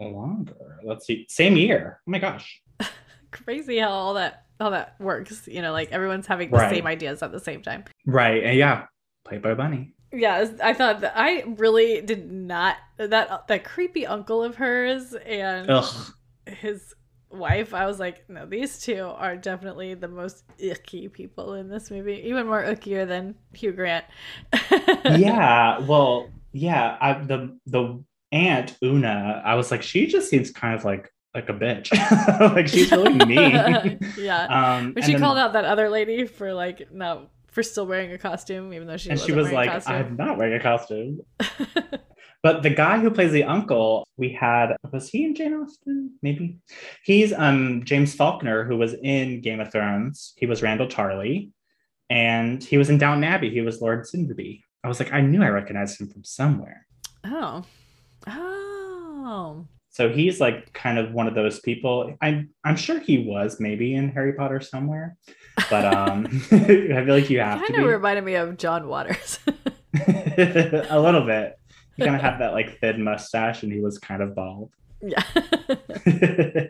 Speaker 2: longer. Let's see, same year. Oh my gosh.
Speaker 1: Crazy how all that all that works. You know, like everyone's having the
Speaker 2: Right.
Speaker 1: same ideas at the same time.
Speaker 2: Right, and yeah, Playboy Bunny.
Speaker 1: Yeah, I thought that I really did not that that creepy uncle of hers and
Speaker 2: Ugh.
Speaker 1: his wife. I was like, no, these two are definitely the most icky people in this movie, even more ickier than Hugh Grant.
Speaker 2: yeah, well, yeah. I, the the aunt Una, I was like, she just seems kind of like like a bitch. like she's really mean.
Speaker 1: yeah.
Speaker 2: Um,
Speaker 1: But she
Speaker 2: then-
Speaker 1: called out that other lady for like no for still wearing a costume, even though she
Speaker 2: and she was like, "I'm not wearing a costume." But the guy who plays the uncle, we had was he in Jane Austen? Maybe he's um James Faulkner, who was in Game of Thrones. He was Randyll Tarly, and he was in Downton Abbey. He was Lord Sinderby. I was like, I knew I recognized him from somewhere.
Speaker 1: oh, oh,
Speaker 2: So he's like kind of one of those people. I'm I'm sure he was maybe in Harry Potter somewhere, but um, I feel like you have to
Speaker 1: kind of reminded me of John Waters.
Speaker 2: a little bit. He kind of had that like thin mustache, and he was kind of bald.
Speaker 1: yeah.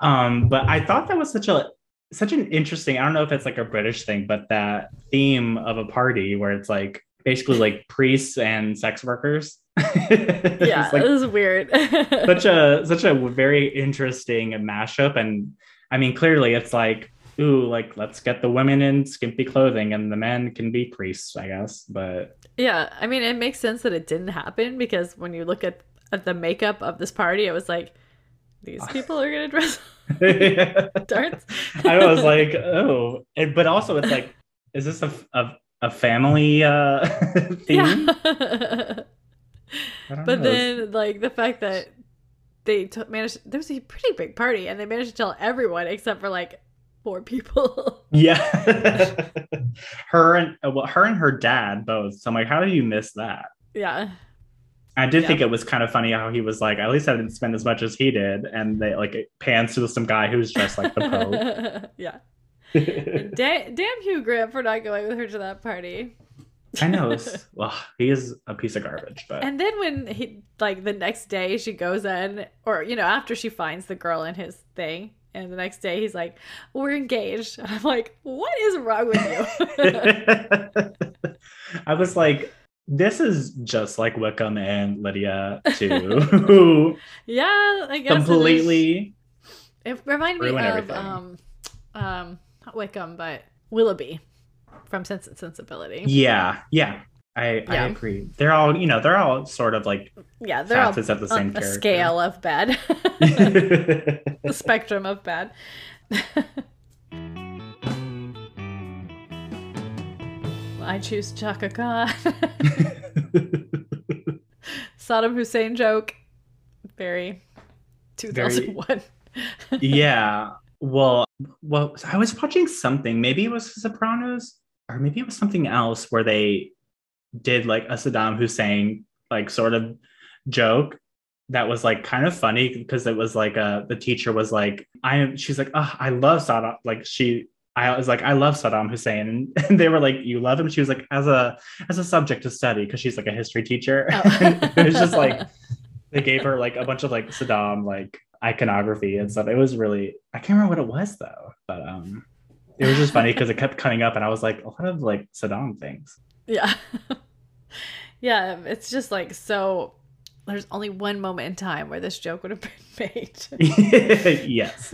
Speaker 2: um, but I thought that was such a such an interesting. I don't know if it's like a British thing, but that theme of a party where it's like basically like priests and sex workers.
Speaker 1: yeah,
Speaker 2: like
Speaker 1: it was weird.
Speaker 2: such a such a very interesting mashup, and I mean, clearly it's like, ooh, like let's get the women in skimpy clothing, and the men can be priests, I guess. But
Speaker 1: yeah, I mean, it makes sense that it didn't happen because when you look at at the makeup of this party, it was like these people are gonna dress darts.
Speaker 2: I was like, oh, and, but also it's like, is this a a, a family uh theme?
Speaker 1: Yeah. but
Speaker 2: know.
Speaker 1: then, like the fact that they t- managed, there was a pretty big party, and they managed to tell everyone except for like four people.
Speaker 2: yeah, her and well, her and her dad both. So I'm like, how did you miss that?
Speaker 1: Yeah.
Speaker 2: I did
Speaker 1: Yeah.
Speaker 2: think it was kind of funny how he was like, at least I didn't spend as much as he did, and they like it pans to some guy who's dressed like the
Speaker 1: yeah.
Speaker 2: Pope.
Speaker 1: Da- damn Hugh Grant for not going with her to that party.
Speaker 2: I know. it's- Well, he is a piece of garbage, but
Speaker 1: And then when he like the next day she goes in, or you know after she finds the girl in his thing, and the next day he's like, "We're engaged." And I'm like, "What is wrong with you?"
Speaker 2: I was like, this is just like Wickham and Lydia too.
Speaker 1: yeah, I guess it
Speaker 2: completely.
Speaker 1: It, reminded me of
Speaker 2: everything.
Speaker 1: um, um, not Wickham, but Willoughby from Sense and Sensibility.
Speaker 2: Yeah, yeah. I, I agree. They're all, you know, they're all sort of like
Speaker 1: Yeah, they're all
Speaker 2: facets of the same
Speaker 1: on
Speaker 2: character.
Speaker 1: scale of bad, the spectrum of bad. I choose Chaka Khan. Saddam Hussein joke. Very 2001.
Speaker 2: yeah. Well, well, I was watching something. Maybe it was Sopranos, or maybe it was something else where they did like a Saddam Hussein like sort of joke that was like kind of funny because it was like uh the teacher was like I am she's like oh I love Saddam like she I was like I love Saddam Hussein and, and they were like you love him she was like as a as a subject to study because she's like a history teacher
Speaker 1: Oh.
Speaker 2: it was just like they gave her like a bunch of like Saddam like iconography and stuff. It was really I can't remember what it was though, but um it was just funny because it kept coming up and I was like a lot of like Saddam things.
Speaker 1: Yeah. yeah, it's just like so there's only one moment in time where this joke would have been made.
Speaker 2: yes.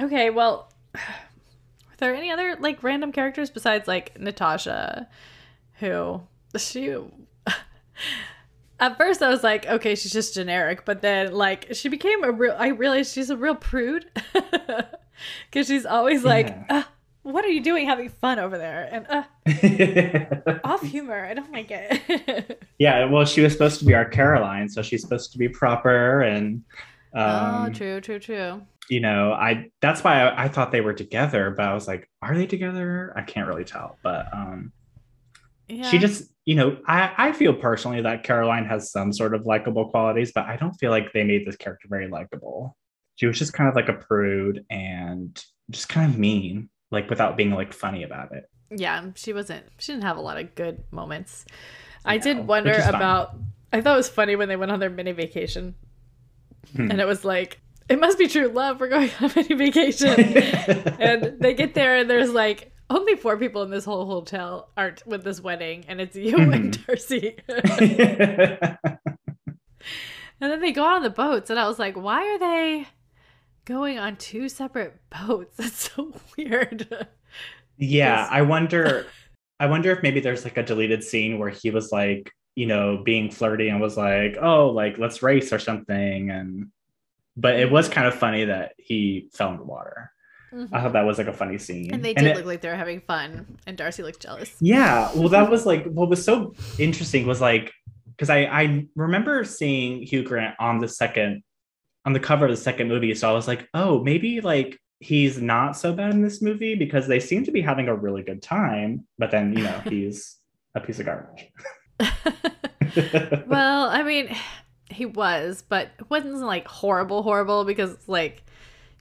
Speaker 1: okay, well are there any other like random characters besides like Natasha who she at first I was like, okay, she's just generic, but then like she became a real I realized she's a real prude. Cause she's always like,
Speaker 2: Yeah.
Speaker 1: uh, what are you doing having fun over there? And uh off humor. I don't like it.
Speaker 2: yeah, well she was supposed to be our Caroline, so she's supposed to be proper and um
Speaker 1: oh, true, true, true.
Speaker 2: you know, I that's why I, I thought they were together, but I was like, are they together? I can't really tell. But um
Speaker 1: Yeah.
Speaker 2: she just you know I, I feel personally that caroline has some sort of likable qualities but i don't feel like they made this character very likable she was just kind of like a prude and just kind of mean like without being like funny about it
Speaker 1: yeah, she wasn't. She didn't have a lot of good moments. I
Speaker 2: No,
Speaker 1: did wonder about. I thought it was funny when they went on their mini vacation,
Speaker 2: Hmm.
Speaker 1: and it was like, it must be true love. We're going on a mini vacation, and they get there, and there's like only four people in this whole hotel aren't with this wedding, and it's you and
Speaker 2: Mhm.
Speaker 1: Darcy. and then they go on the boats, and I was like, why are they going on two separate boats? That's so weird.
Speaker 2: yeah i wonder i wonder if maybe there's like a deleted scene where he was like you know being flirty and was like oh like let's race or something and but it was kind of funny that he fell in the water I mm-hmm. thought that was like a funny scene.
Speaker 1: And they did
Speaker 2: it-
Speaker 1: look like they were having fun, and Darcy looked jealous.
Speaker 2: Yeah, well, that was like what was so interesting was like because I I remember seeing Hugh Grant on the second on the cover of the second movie, so I was like, oh, maybe like he's not so bad in this movie because they seem to be having a really good time, but then you know he's a piece of garbage.
Speaker 1: well, I mean, he was, but it wasn't like horrible, horrible because like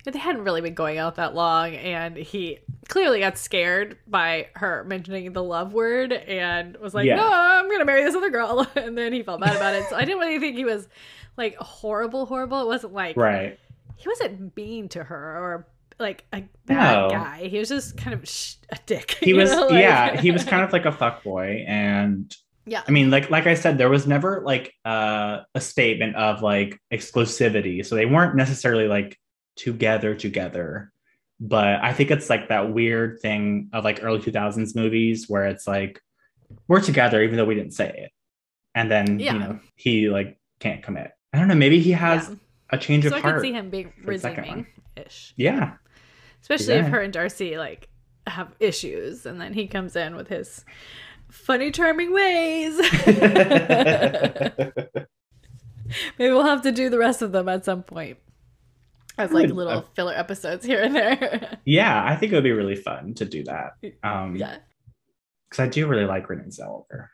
Speaker 1: they hadn't really been going out that long, and he clearly got scared by her mentioning the love word and was like,
Speaker 2: Yeah.
Speaker 1: "No, I'm gonna marry this other girl," and then he felt bad about it. So I didn't really think he was like horrible, horrible. It wasn't like
Speaker 2: right.
Speaker 1: he wasn't mean to her or like a bad
Speaker 2: No.
Speaker 1: guy. He was just kind of sh- a dick.
Speaker 2: He was
Speaker 1: like-
Speaker 2: yeah, he was kind of like a fuck boy, and
Speaker 1: yeah.
Speaker 2: I mean, like like I said, there was never like uh, a statement of like exclusivity, so they weren't necessarily like together together. But I think it's like that weird thing of like early two thousands movies where it's like we're together even though we didn't say it, and then
Speaker 1: Yeah.
Speaker 2: you know he like can't commit. I don't know. Maybe he has
Speaker 1: Yeah.
Speaker 2: a change
Speaker 1: So
Speaker 2: of
Speaker 1: I
Speaker 2: heart.
Speaker 1: could see him being
Speaker 2: for the second
Speaker 1: resuming ish.
Speaker 2: Yeah,
Speaker 1: Especially if her and Darcy like have issues and then he comes in with his funny charming ways. Maybe we'll have to do the rest of them at some point. As like little
Speaker 2: uh,
Speaker 1: filler episodes here and there.
Speaker 2: yeah. I think it would be really fun to do that. Um,
Speaker 1: yeah.
Speaker 2: because I do really like Renee Zellweger.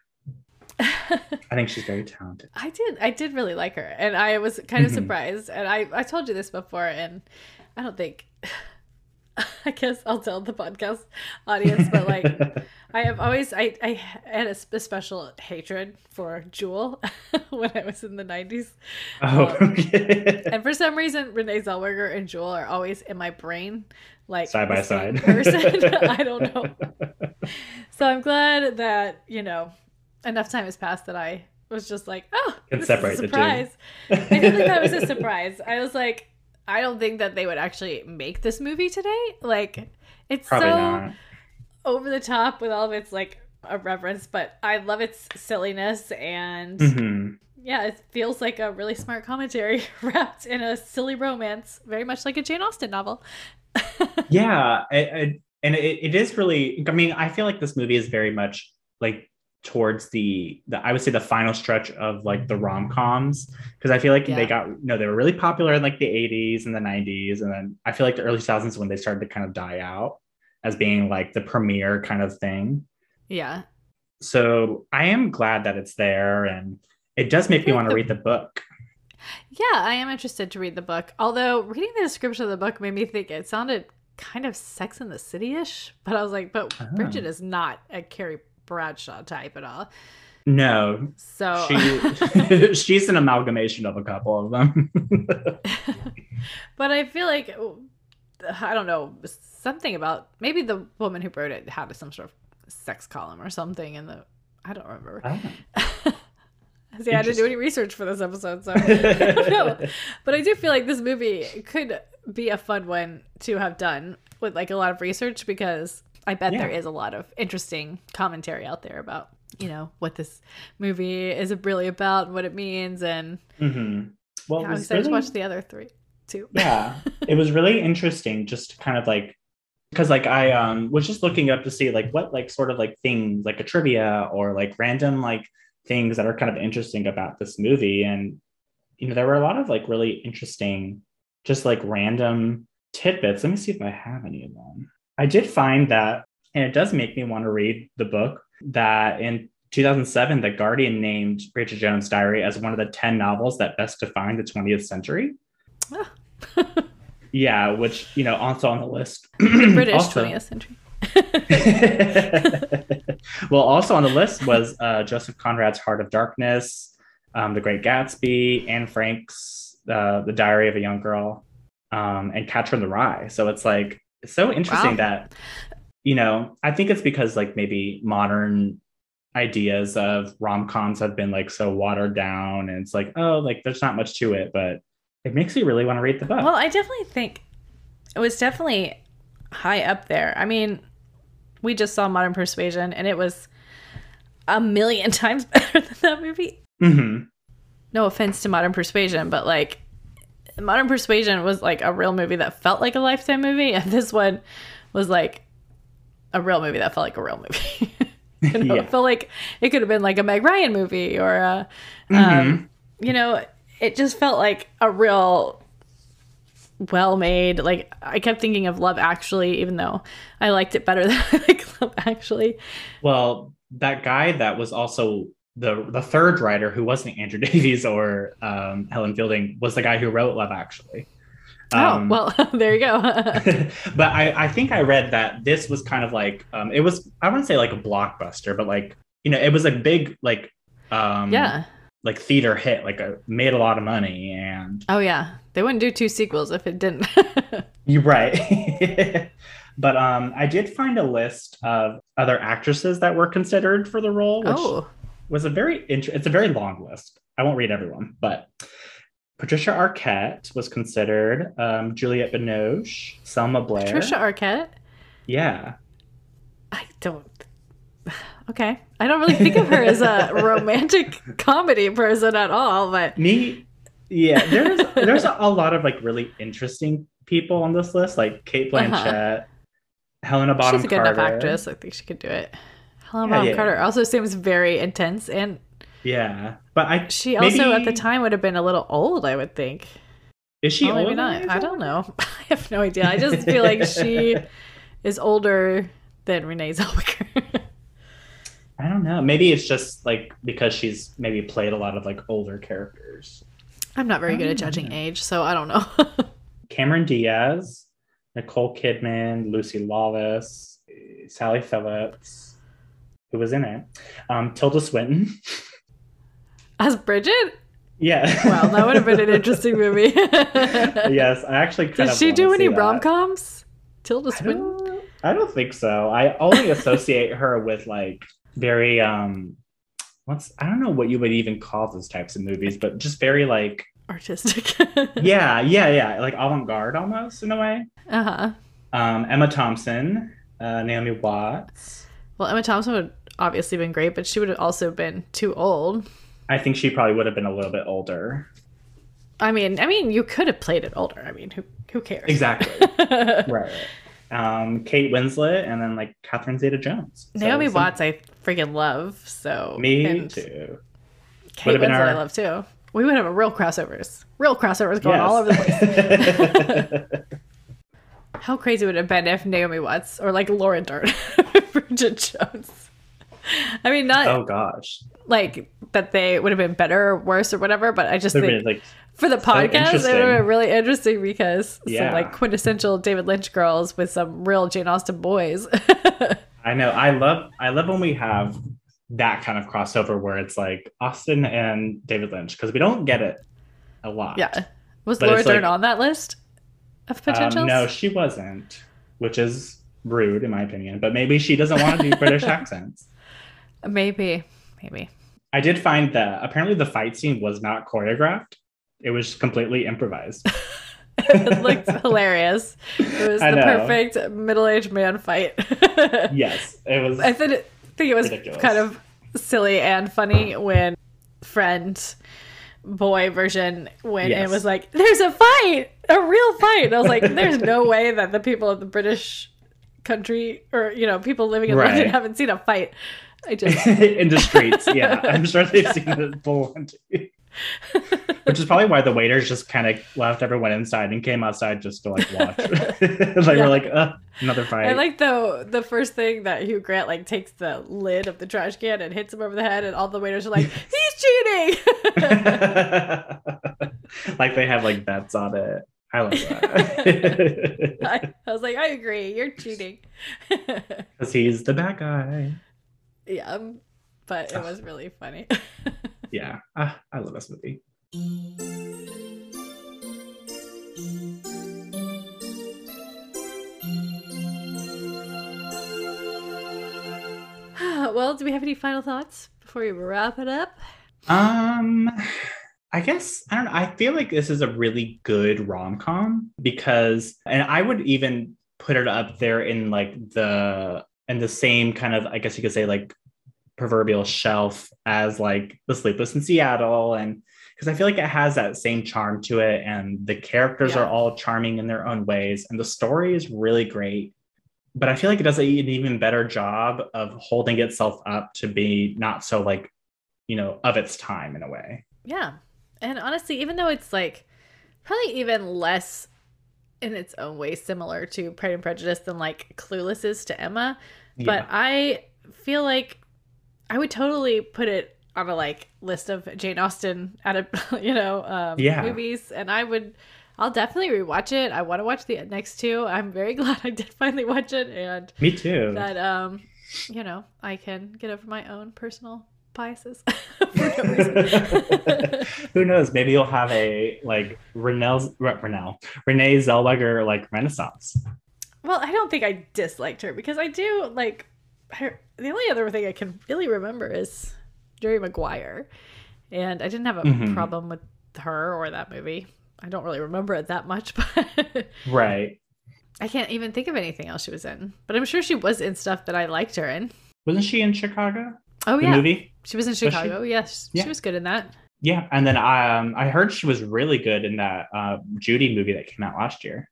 Speaker 2: I think she's very talented.
Speaker 1: I did. I did really like her, and I was kind of
Speaker 2: Mhm.
Speaker 1: surprised. And I, I told you this before, and I don't think. I guess I'll tell the podcast audience, but like, I have always, I, I had a, a special hatred for Jewel when I was in the nineties,
Speaker 2: oh,
Speaker 1: um,
Speaker 2: okay.
Speaker 1: and for some reason, Renee Zellweger and Jewel are always in my brain, like
Speaker 2: Side by side.
Speaker 1: Person. I don't know. So I'm glad that you know enough time has passed that I was just like, oh,
Speaker 2: Can
Speaker 1: this
Speaker 2: separate
Speaker 1: is a
Speaker 2: the
Speaker 1: surprise. I did think that was a surprise. I was like, I don't think that they would actually make this movie today. Like, it's
Speaker 2: Probably
Speaker 1: so
Speaker 2: not.
Speaker 1: over the top with all of its like irreverence, but I love its silliness and
Speaker 2: hmm
Speaker 1: yeah, it feels like a really smart commentary wrapped in a silly romance, very much like a Jane Austen novel.
Speaker 2: Yeah, I, I, and it, it is really. I mean, I feel like this movie is very much like towards the, the I would say the final stretch of like the mm-hmm. rom coms because I feel like
Speaker 1: Yeah.
Speaker 2: they got you no, they were really popular in like the '80s and the '90s, and then I feel like the early 2000s when they started to kind of die out as being like the premiere kind of thing.
Speaker 1: Yeah.
Speaker 2: So I am glad that it's there, and it does make me want to
Speaker 1: the-
Speaker 2: read the book.
Speaker 1: Yeah, I am interested to read the book. Although reading the description of the book made me think it sounded kind of Sex in the City ish. But I was like, but
Speaker 2: Oh.
Speaker 1: Bridget is not a Carrie Bradshaw type at all.
Speaker 2: No,
Speaker 1: So
Speaker 2: she she's an amalgamation of a couple of them.
Speaker 1: but I feel like I don't know something about maybe the woman who wrote it had some sort of sex column or something in the I don't remember.
Speaker 2: Oh.
Speaker 1: See, I didn't do any research for this episode, so I don't know. But I do feel like this movie could be a fun one to have done with like a lot of research because I bet
Speaker 2: Yeah.
Speaker 1: there is a lot of interesting commentary out there about you know what this movie is really about and what it means and
Speaker 2: Mhm. Well,
Speaker 1: yeah, I'm
Speaker 2: was
Speaker 1: excited to watch the other three too.
Speaker 2: yeah, it was really interesting just to kind of like because like I um was just looking up to see like what like sort of like things like a trivia or like random like things that are kind of interesting about this movie and you know there were a lot of like really interesting just like random tidbits let me see if i have any of them i did find that and it does make me want to read the book that in 2007 the guardian named bridget jones diary as one of the 10 novels that best define the 20th century
Speaker 1: Ah.
Speaker 2: yeah which you know also on the list
Speaker 1: British
Speaker 2: Also-
Speaker 1: 20th century.
Speaker 2: well, also on the list was uh, Joseph Conrad's Heart of Darkness, um, The Great Gatsby, Anne Frank's uh, The Diary of a Young Girl, um, and Catcher in the Rye. So it's like so interesting
Speaker 1: Wow.
Speaker 2: that you know I think it's because like maybe modern ideas of rom coms have been like so watered down, and it's like oh like there's not much to it, but it makes me really want to read the book.
Speaker 1: Well, I definitely think it was definitely high up there. I mean, we just saw Modern Persuasion, and it was a million times better than that movie.
Speaker 2: hmm
Speaker 1: No offense to Modern Persuasion, but like Modern Persuasion was like a real movie that felt like a lifetime movie, and this one was like a real movie that felt like a real movie. you know,
Speaker 2: Yeah.
Speaker 1: It felt like it could have been like a Meg Ryan movie or a,
Speaker 2: Mhm.
Speaker 1: um, you know, it just felt like a real well made. Like I kept thinking of Love Actually, even though I liked it better than I like Love Actually.
Speaker 2: Well, that guy that was also the the third writer who wasn't Andrew Davies or um, Helen Fielding was the guy who wrote Love Actually. Um,
Speaker 1: oh well, there you go.
Speaker 2: but I, I think I read that this was kind of like um, it was I wouldn't say like a blockbuster, but like you know it was a big like um,
Speaker 1: yeah.
Speaker 2: like theater hit, like a made a lot of money and
Speaker 1: Oh yeah, they wouldn't do two sequels if it didn't.
Speaker 2: You're right. but um, I did find a list of other actresses that were considered for the role, which
Speaker 1: Oh,
Speaker 2: was a very int- it's a very long list. I won't read everyone, but Patricia Arquette was considered, um, Juliette Binoche, Selma Blair.
Speaker 1: Patricia Arquette.
Speaker 2: Yeah.
Speaker 1: I don't. Okay, I don't really think of her as a romantic comedy person at all, but
Speaker 2: Me, yeah. There's there's a, lot of like really interesting people on this list, like Kate
Speaker 1: Uh-huh.
Speaker 2: Blanchett, Helena Bonham
Speaker 1: she's a good
Speaker 2: Carter.
Speaker 1: enough actress. I think she could do it. Helena
Speaker 2: Yeah,
Speaker 1: Bonham
Speaker 2: yeah.
Speaker 1: Carter also seems very intense, and
Speaker 2: Yeah, but I
Speaker 1: she also at the time would have been a little old. I would think.
Speaker 2: is she
Speaker 1: Oh, maybe not.
Speaker 2: than
Speaker 1: I don't know. I have no idea. I just feel like she is older than Renee Zellweger.
Speaker 2: I don't know. Maybe it's just like because she's maybe played a lot of like older characters.
Speaker 1: I'm not very good at
Speaker 2: Oh.
Speaker 1: judging age, so I don't know.
Speaker 2: Cameron Diaz, Nicole Kidman, Lucy Lawless, Sally Phillips, who was in it, um, Tilda Swinton.
Speaker 1: As Bridget?
Speaker 2: Yeah.
Speaker 1: well, that would have been an interesting movie.
Speaker 2: yes, I actually
Speaker 1: Did she do any rom coms? Tilda
Speaker 2: I
Speaker 1: Swinton?
Speaker 2: don't, I don't think so. I only associate her with like very um what's I don't know what you would even call those types of movies, but just very like
Speaker 1: Artistic.
Speaker 2: yeah, yeah, yeah, like avant-garde almost in a way.
Speaker 1: uh huh.
Speaker 2: Um Emma Thompson, uh Naomi Watts.
Speaker 1: Well, Emma Thompson would obviously been great, but she would have also been too old.
Speaker 2: I think she probably would have been a little bit older.
Speaker 1: I mean, I mean, you could have played it older. I mean, who who cares?
Speaker 2: Exactly. right. Um Kate Winslet and then like Catherine Zeta Jones.
Speaker 1: Naomi Watts, I freaking love. So
Speaker 2: Me
Speaker 1: and
Speaker 2: too.
Speaker 1: Kate Winslet,
Speaker 2: our-
Speaker 1: I love too. We would have a real crossovers, real crossovers going all over the place.
Speaker 2: place.
Speaker 1: How crazy would it have been if Naomi Watts or like Laura Dern, Bridget Jones? I mean, not
Speaker 2: oh gosh.
Speaker 1: like that they would have been better or worse or whatever, but I just think
Speaker 2: been, like
Speaker 1: for the podcast, it
Speaker 2: interesting.
Speaker 1: would have been really interesting because
Speaker 2: Yeah.
Speaker 1: some like quintessential David Lynch girls with some real Jane Austen boys.
Speaker 2: I know. I love I love when we have that kind of crossover where it's like Austen and David Lynch because we don't get it a lot.
Speaker 1: yeah. Was
Speaker 2: But
Speaker 1: Laura Dern
Speaker 2: like-
Speaker 1: on that list of potentials?
Speaker 2: Um, no, she wasn't, which is rude in my opinion. But maybe she doesn't want to do British accents.
Speaker 1: Maybe. Maybe.
Speaker 2: I did find that apparently the fight scene was not choreographed. It was completely improvised.
Speaker 1: it looked hilarious. It was
Speaker 2: I
Speaker 1: the
Speaker 2: know.
Speaker 1: perfect middle-aged man fight.
Speaker 2: yes, it was.
Speaker 1: I think it, think it was
Speaker 2: Ridiculous.
Speaker 1: kind of silly and funny when friend boy version when
Speaker 2: Yes.
Speaker 1: it was like there's a fight a real fight and i was like there's no way that the people of the british country or you know people living in
Speaker 2: Right.
Speaker 1: london haven't seen a fight i just
Speaker 2: in the streets. Yeah, I'm sure they've seen the too. Which is probably why the waiters just kind of left everyone inside and came outside just to like watch. they
Speaker 1: Yeah.
Speaker 2: were like, uh, another fight.
Speaker 1: I like though the first thing that Hugh Grant like takes the lid of the trash can and hits him over the head, and all the waiters are like, "He's cheating!"
Speaker 2: like they have like bets on it. I love that.
Speaker 1: I, I was like, "I agree, you're cheating."
Speaker 2: Because he's the bad guy.
Speaker 1: Yeah, but it was really funny.
Speaker 2: Yeah, ah, I love this movie.
Speaker 1: well, do we have any final thoughts before we wrap it up?
Speaker 2: Um, I guess I don't know. I feel like this is a really good rom com because, and I would even put it up there in like the in the same kind of, I guess you could say, like proverbial shelf as like The Sleepless in Seattle, and because I feel like it has that same charm to it, and the characters
Speaker 1: Yeah.
Speaker 2: are all charming in their own ways, and the story is really great. But I feel like it does an even better job of holding itself up to be not so like you know, of its time in a way.
Speaker 1: Yeah, and honestly, even though it's like probably even less in its own way similar to Pride and Prejudice than like Clueless is to Emma, but I feel like I would totally put it on a like list of Jane Austen out of you know um,
Speaker 2: Yeah.
Speaker 1: movies, and I would. I'll definitely rewatch it. I want to watch the next two. I'm very glad I did finally watch it, and
Speaker 2: me too.
Speaker 1: that um, you know, I can get over my own personal biases.
Speaker 2: Who knows? Maybe you'll have a like Renelle, Renelle, Renee Zellweger like renaissance.
Speaker 1: Well, I don't think I disliked her because I do like her. The only other thing I can really remember is Jerry Maguire, and I didn't have a mm-hmm. problem with her or that movie. I don't really remember it that much, but
Speaker 2: right.
Speaker 1: I can't even think of anything else she was in, but I'm sure she was in stuff that I liked her in.
Speaker 2: Wasn't she in Chicago?
Speaker 1: Oh the yeah, movie. She was in Chicago. Was she? Yes, yeah. she was good in that.
Speaker 2: Yeah, and then um, I heard she was really good in that uh, Judy movie that came out last year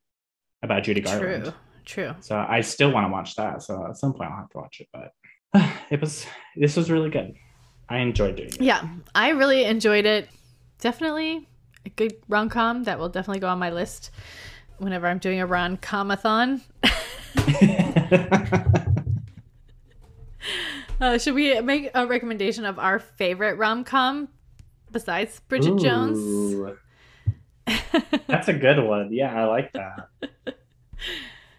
Speaker 2: about Judy Garland.
Speaker 1: True, true.
Speaker 2: So I still want to watch that. So at some point I'll have to watch it. But it was this was really good. I enjoyed doing it.
Speaker 1: Yeah, I really enjoyed it. Definitely a good rom com that will definitely go on my list whenever I'm doing a rom comathon. uh, should we make a recommendation of our favorite rom com besides Bridget Ooh. Jones?
Speaker 2: That's a good one. Yeah, I like that.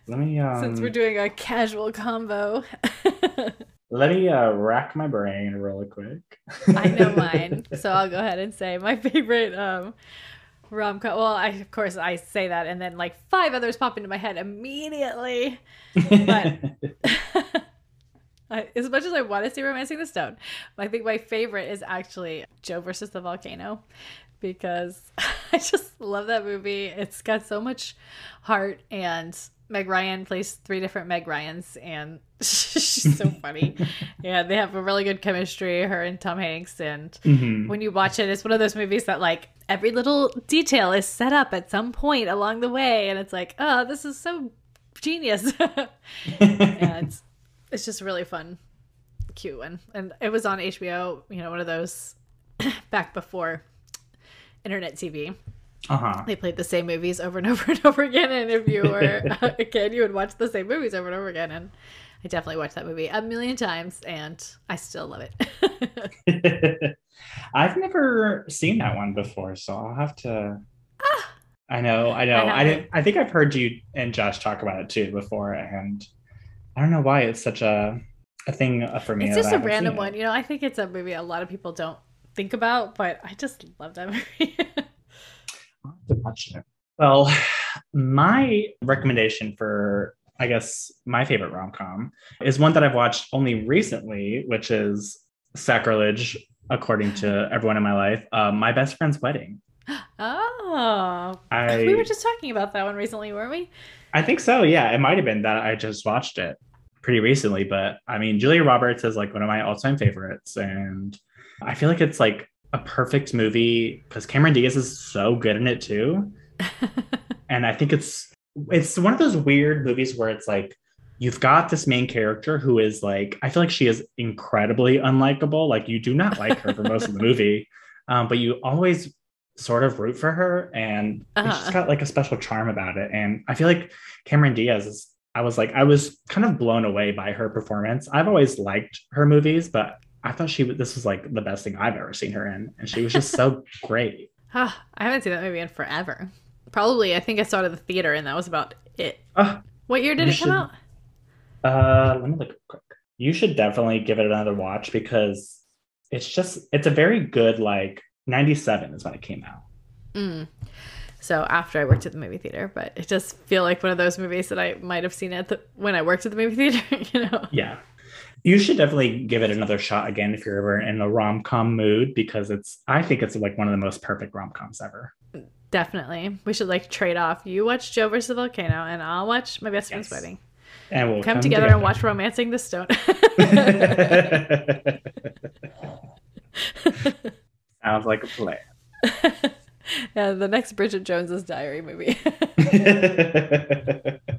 Speaker 2: Let me. Um,
Speaker 1: Since we're doing a casual combo.
Speaker 2: let me uh, rack my brain really quick.
Speaker 1: I know mine, so I'll go ahead and say my favorite um, rom com. Well, I of course I say that, and then like five others pop into my head immediately. But I, as much as I want to see Romancing the Stone, I think my favorite is actually Joe versus the Volcano because I just love that movie. It's got so much heart, and Meg Ryan plays three different Meg Ryans, and she's so funny. yeah, they have a really good chemistry, her and Tom Hanks. And mm-hmm. when you watch it, it's one of those movies that like every little detail is set up at some point along the way, and it's like, oh, this is so genius. and it's just really fun, cute one. And it was on HBO, you know, one of those back before internet TV.
Speaker 2: Uh-huh.
Speaker 1: They played the same movies over and over and over again. And if you were a kid, you would watch the same movies over and over again. And I definitely watched that movie a million times and I still love
Speaker 2: it. I've never seen that one before, so I'll have to. Ah, I know, I know. I, I didn't. I think I've heard you and Josh talk about it too before, and I don't know why it's such a a thing for me.
Speaker 1: It's just a random one, you know. I think it's a movie a lot of people don't think about, but I just love that movie.
Speaker 2: to watch it. Well, my recommendation for I guess my favorite rom com is one that I've watched only recently, which is Sacrilege, according to everyone in my life. Uh, my best friend's wedding.
Speaker 1: Oh, I, we were just talking about that one recently, weren't we?
Speaker 2: I think so. Yeah, it might have been that I just watched it pretty recently, but I mean, Julia Roberts is like one of my all-time favorites, and I feel like it's like a perfect movie because Cameron Diaz is so good in it too. and I think it's it's one of those weird movies where it's like you've got this main character who is like I feel like she is incredibly unlikable. Like you do not like her for most of the movie, um, but you always sort of root for her, and uh-huh. she's got like a special charm about it. And I feel like Cameron Diaz is. I was like, I was kind of blown away by her performance. I've always liked her movies, but I thought she this was like the best thing I've ever seen her in, and she was just so great.
Speaker 1: Huh, I haven't seen that movie in forever. Probably, I think I saw it at the theater, and that was about it. Uh, what year did it should, come
Speaker 2: out? Uh, let me look quick. You should definitely give it another watch because it's just it's a very good like 97 is when it came out.
Speaker 1: Mm. So after I worked at the movie theater, but it does feel like one of those movies that I might have seen at the when I worked at the movie theater, you know.
Speaker 2: Yeah you should definitely give it another shot again if you're ever in a rom com mood because it's I think it's like one of the most perfect rom coms ever.
Speaker 1: Definitely, we should like trade off. You watch Joe versus the Volcano, and I'll watch My Best Friend's yes. Wedding.
Speaker 2: And we'll
Speaker 1: come, come together, together, and watch Romancing the Stone.
Speaker 2: Sounds like a plan.
Speaker 1: yeah, the next Bridget Jones's Diary movie.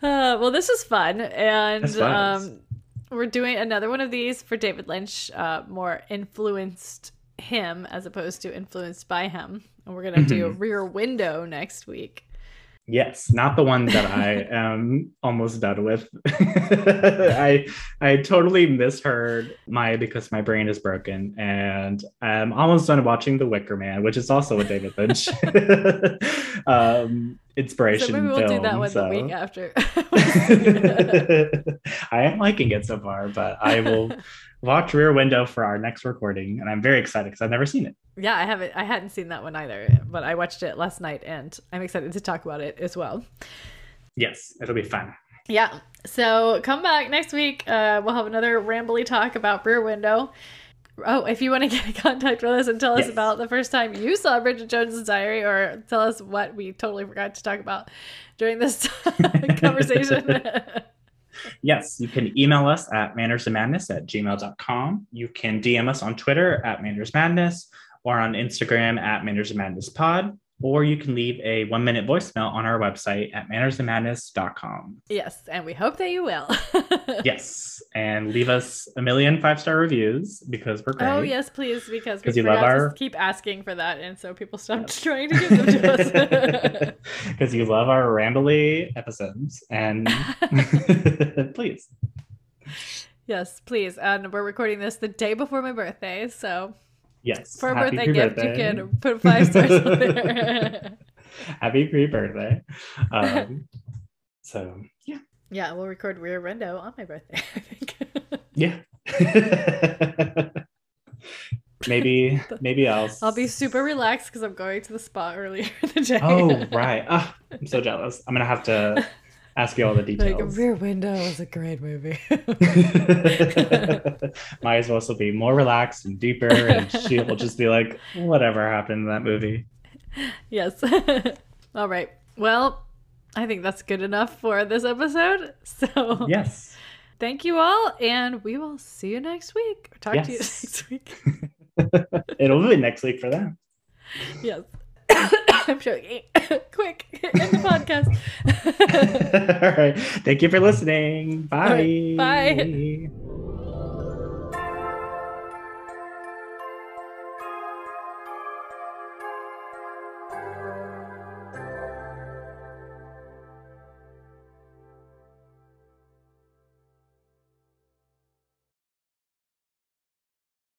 Speaker 1: Uh, well, this is fun, and um, we're doing another one of these for David Lynch, uh, more influenced him as opposed to influenced by him. And we're gonna do. Rear Window next week.
Speaker 2: Yes, not the one that I am almost done with. I I totally misheard my because my brain is broken, and I'm almost done watching The Wicker Man, which is also a David Lynch um, inspiration. So maybe we'll film, do that one so. the week after. I am liking it so far, but I will watch Rear Window for our next recording, and I'm very excited because I've never seen it.
Speaker 1: Yeah, I haven't. I hadn't seen that one either, but I watched it last night, and I'm excited to talk about it as well.
Speaker 2: Yes, it'll be fun.
Speaker 1: Yeah. So come back next week. Uh, we'll have another rambly talk about Rear Window. Oh, if you want to get in contact with us and tell us
Speaker 2: Yes.
Speaker 1: about the first time you saw Bridget Jones's Diary, or tell us what we totally forgot to talk about during this conversation.
Speaker 2: Yes, you can email us at mannersandmadness at gmail.com. You can DM us on Twitter at mannersmadness or on Instagram at mannersandmadnesspod, or you can leave a one minute voicemail on our website at mannersandmadness.com.
Speaker 1: yes, and we hope that you will.
Speaker 2: Yes, and leave us a million five star reviews because we're oh, great.
Speaker 1: Oh yes, please, because we
Speaker 2: you love our-
Speaker 1: keep asking for that, and so people stopped trying to give them to us.
Speaker 2: Because you love our rambly episodes. And please.
Speaker 1: yes, please. And we're recording this the day before my birthday, so
Speaker 2: Yes.
Speaker 1: for a
Speaker 2: happy
Speaker 1: birthday gift, you can put five stars on there.
Speaker 2: Happy pre birthday. Um, so, yeah.
Speaker 1: yeah, we'll record Rear Window on my birthday. I think.
Speaker 2: Yeah. maybe, maybe I'll.
Speaker 1: I'll be super relaxed because I'm going to the spa earlier in the day.
Speaker 2: Oh, right. Ah, I'm so jealous. I'm going to have to ask you all the details. like.
Speaker 1: Rear Window is a great movie.
Speaker 2: Might as well be more relaxed and deeper, and she will just be like, whatever happened in that movie.
Speaker 1: yes. All right. Well, I think that's good enough for this episode. So
Speaker 2: Yes.
Speaker 1: thank you all, and we will see you next week. Or talk to you next week.
Speaker 2: It'll be next week for them.
Speaker 1: yes. I'm joking. Quick, end the podcast.
Speaker 2: all right. Thank you for listening. Bye.
Speaker 1: right, bye.